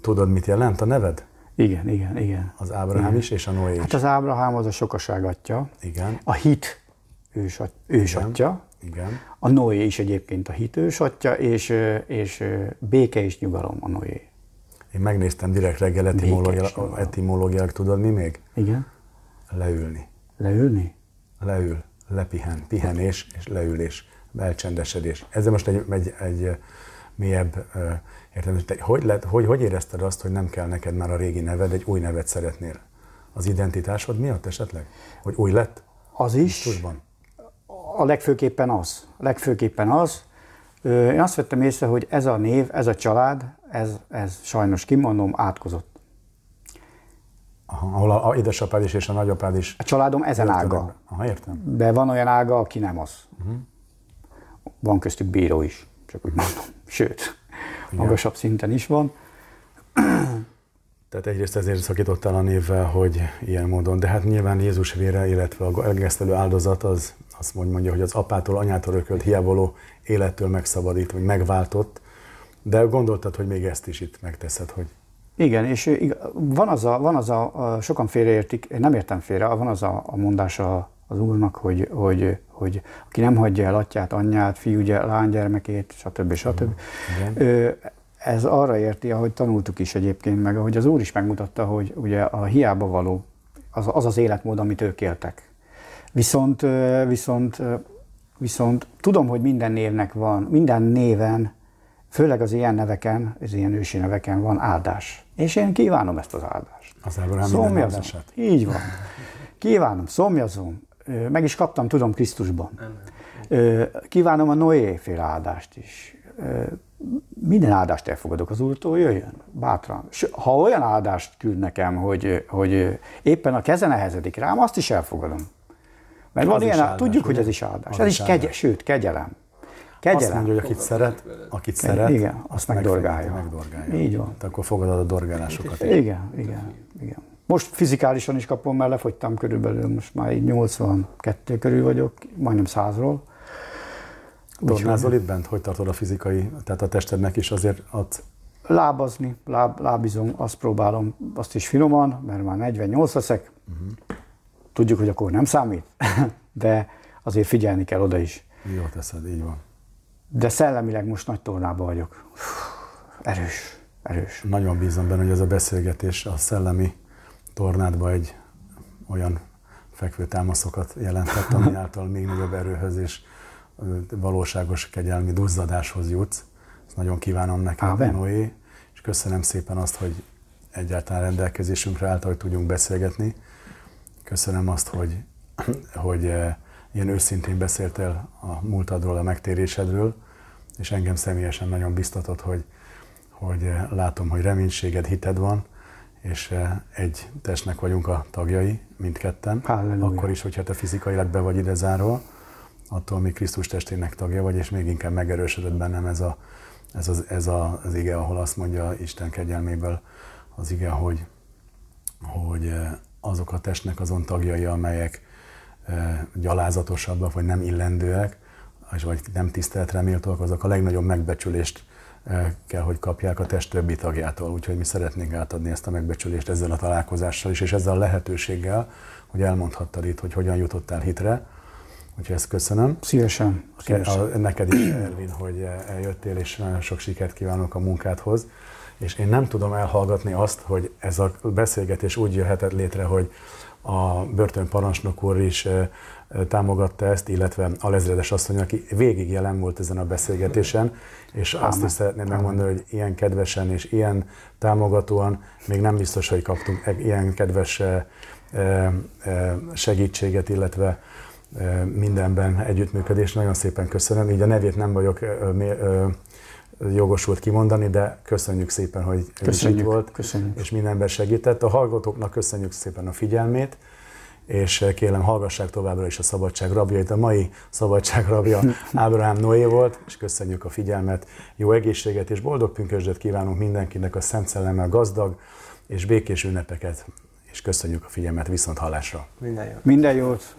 tudod, mit jelent a neved? Igen, igen, igen. Az Ábrahám igen. is, és a Noé is. Hát az Ábrahám az a sokaság atya. Igen. A hit ős, ős igen. atya. Igen. A Noé is egyébként a hit ős atya, és, és béke és nyugalom a Noé. Én megnéztem direkt reggel etimológiák, tudod mi még? Igen. Leülni. Leülni? Leül, lepihen, pihenés és leülés, elcsendesedés. Ez most egy, egy, egy mélyebb értem, hogy, hogy, lett, hogy, hogy érezted azt, hogy nem kell neked már a régi neved, egy új nevet szeretnél? Az identitásod miatt esetleg? Hogy új lett? Az is. Tudban? A legfőképpen az. A legfőképpen az. Én azt vettem észre, hogy ez a név, ez a család, ez, ez sajnos kimondom, átkozott. Aha, ahol a, a édesapád is és a nagyapád is. A családom ezen ága. Aha, értem. De van olyan ága, aki nem az. Uh-huh. Van köztük bíró is, csak úgy mondom. Sőt, Igen. magasabb szinten is van. Tehát egyrészt ezért szakítottál a névvel, hogy ilyen módon, de hát nyilván Jézus vére, illetve a elgesztelő áldozat az azt mondja, hogy az apától, anyától örökölt hiávoló élettől megszabadít, vagy megváltott, de gondoltad, hogy még ezt is itt megteszed, hogy igen, és van az a, van az a, sokan félreértik, én nem értem félre, van az a, a mondása az úrnak, hogy, hogy, hogy aki nem hagyja el atyát, anyját, fiú, lánygyermekét, stb. stb. Igen. Ez arra érti, ahogy tanultuk is egyébként, meg ahogy az úr is megmutatta, hogy ugye a hiába való az az, az életmód, amit ők éltek. Viszont, viszont, viszont tudom, hogy minden névnek van, minden néven főleg az ilyen neveken, az ilyen ősi neveken van áldás. És én kívánom ezt az áldást. Az Ábrahám Így van. Kívánom, szomjazom. Meg is kaptam, tudom, Krisztusban. Kívánom a Noé fél áldást is. Minden áldást elfogadok az Úrtól, jöjjön, bátran. Ha olyan áldást küld nekem, hogy, hogy éppen a keze nehezedik rám, azt is elfogadom. Mert van ilyen, áldás, tudjuk, ugye? hogy ez is áldás. Az ez is, kegye, sőt, kegyelem. Kegyelem. Azt mondja, hogy akit szeret, akit szeret, igen, azt, megdorgálja. megdorgálja. Így van. Te akkor fogadod a dorgálásokat. Igen, igen, igen. Most fizikálisan is kapom, mert lefogytam körülbelül, most már így 82 körül vagyok, majdnem 100-ról. Úgy csinálzol itt bent? Hogy tartod a fizikai, tehát a testednek is azért ad? Lábazni, láb, lábizom, azt próbálom, azt is finoman, mert már 48 leszek. Uh-huh. Tudjuk, hogy akkor nem számít, de azért figyelni kell oda is. Jó teszed, így van. De szellemileg most nagy tornában vagyok. Erős, erős. Nagyon bízom benne, hogy ez a beszélgetés a szellemi tornádba egy olyan fekvőtámaszokat jelentett, ami által még nagyobb erőhöz és valóságos kegyelmi duzzadáshoz jutsz. Ezt nagyon kívánom neked, Noé, és köszönöm szépen azt, hogy egyáltalán rendelkezésünkre által, hogy tudjunk beszélgetni. Köszönöm azt, hogy, hogy ilyen őszintén beszéltél a múltadról, a megtérésedről, és engem személyesen nagyon biztatott, hogy, hogy eh, látom, hogy reménységed, hited van, és eh, egy testnek vagyunk a tagjai, mindketten. Halleluja. Akkor is, hogyha te fizikailag be vagy ide zárva, attól még Krisztus testének tagja vagy, és még inkább megerősödött bennem ez, a, ez, az, ez a, az ige, ahol azt mondja Isten kegyelméből az ige, hogy, hogy eh, azok a testnek azon tagjai, amelyek gyalázatosabbak, vagy nem illendőek, és vagy nem tiszteletre méltóak, azok a legnagyobb megbecsülést kell, hogy kapják a test többi tagjától. Úgyhogy mi szeretnénk átadni ezt a megbecsülést ezzel a találkozással is, és ezzel a lehetőséggel, hogy elmondhattad itt, hogy hogyan jutottál hitre. Úgyhogy ezt köszönöm. Szívesen. szívesen. A, neked is, Ervin, hogy eljöttél, és nagyon sok sikert kívánok a munkádhoz. És én nem tudom elhallgatni azt, hogy ez a beszélgetés úgy jöhetett létre, hogy a börtönparancsnok úr is támogatta ezt, illetve a lezredes asszony, aki végig jelen volt ezen a beszélgetésen, és Ámen. azt is szeretném megmondani, hogy ilyen kedvesen és ilyen támogatóan még nem biztos, hogy kaptunk ilyen kedves segítséget, illetve mindenben együttműködés. Nagyon szépen köszönöm. Így a nevét nem vagyok jogosult kimondani, de köszönjük szépen, hogy köszönjük, itt volt, köszönjük. és mindenben segített. A hallgatóknak köszönjük szépen a figyelmét, és kérem, hallgassák továbbra is a Szabadság rabjait. A mai Szabadság rabja Ábrahám Noé volt, és köszönjük a figyelmet, jó egészséget és boldog pünkösdet kívánunk mindenkinek a Szent Szellemmel gazdag és békés ünnepeket, és köszönjük a figyelmet viszont hallásra. Minden jót. Minden jót.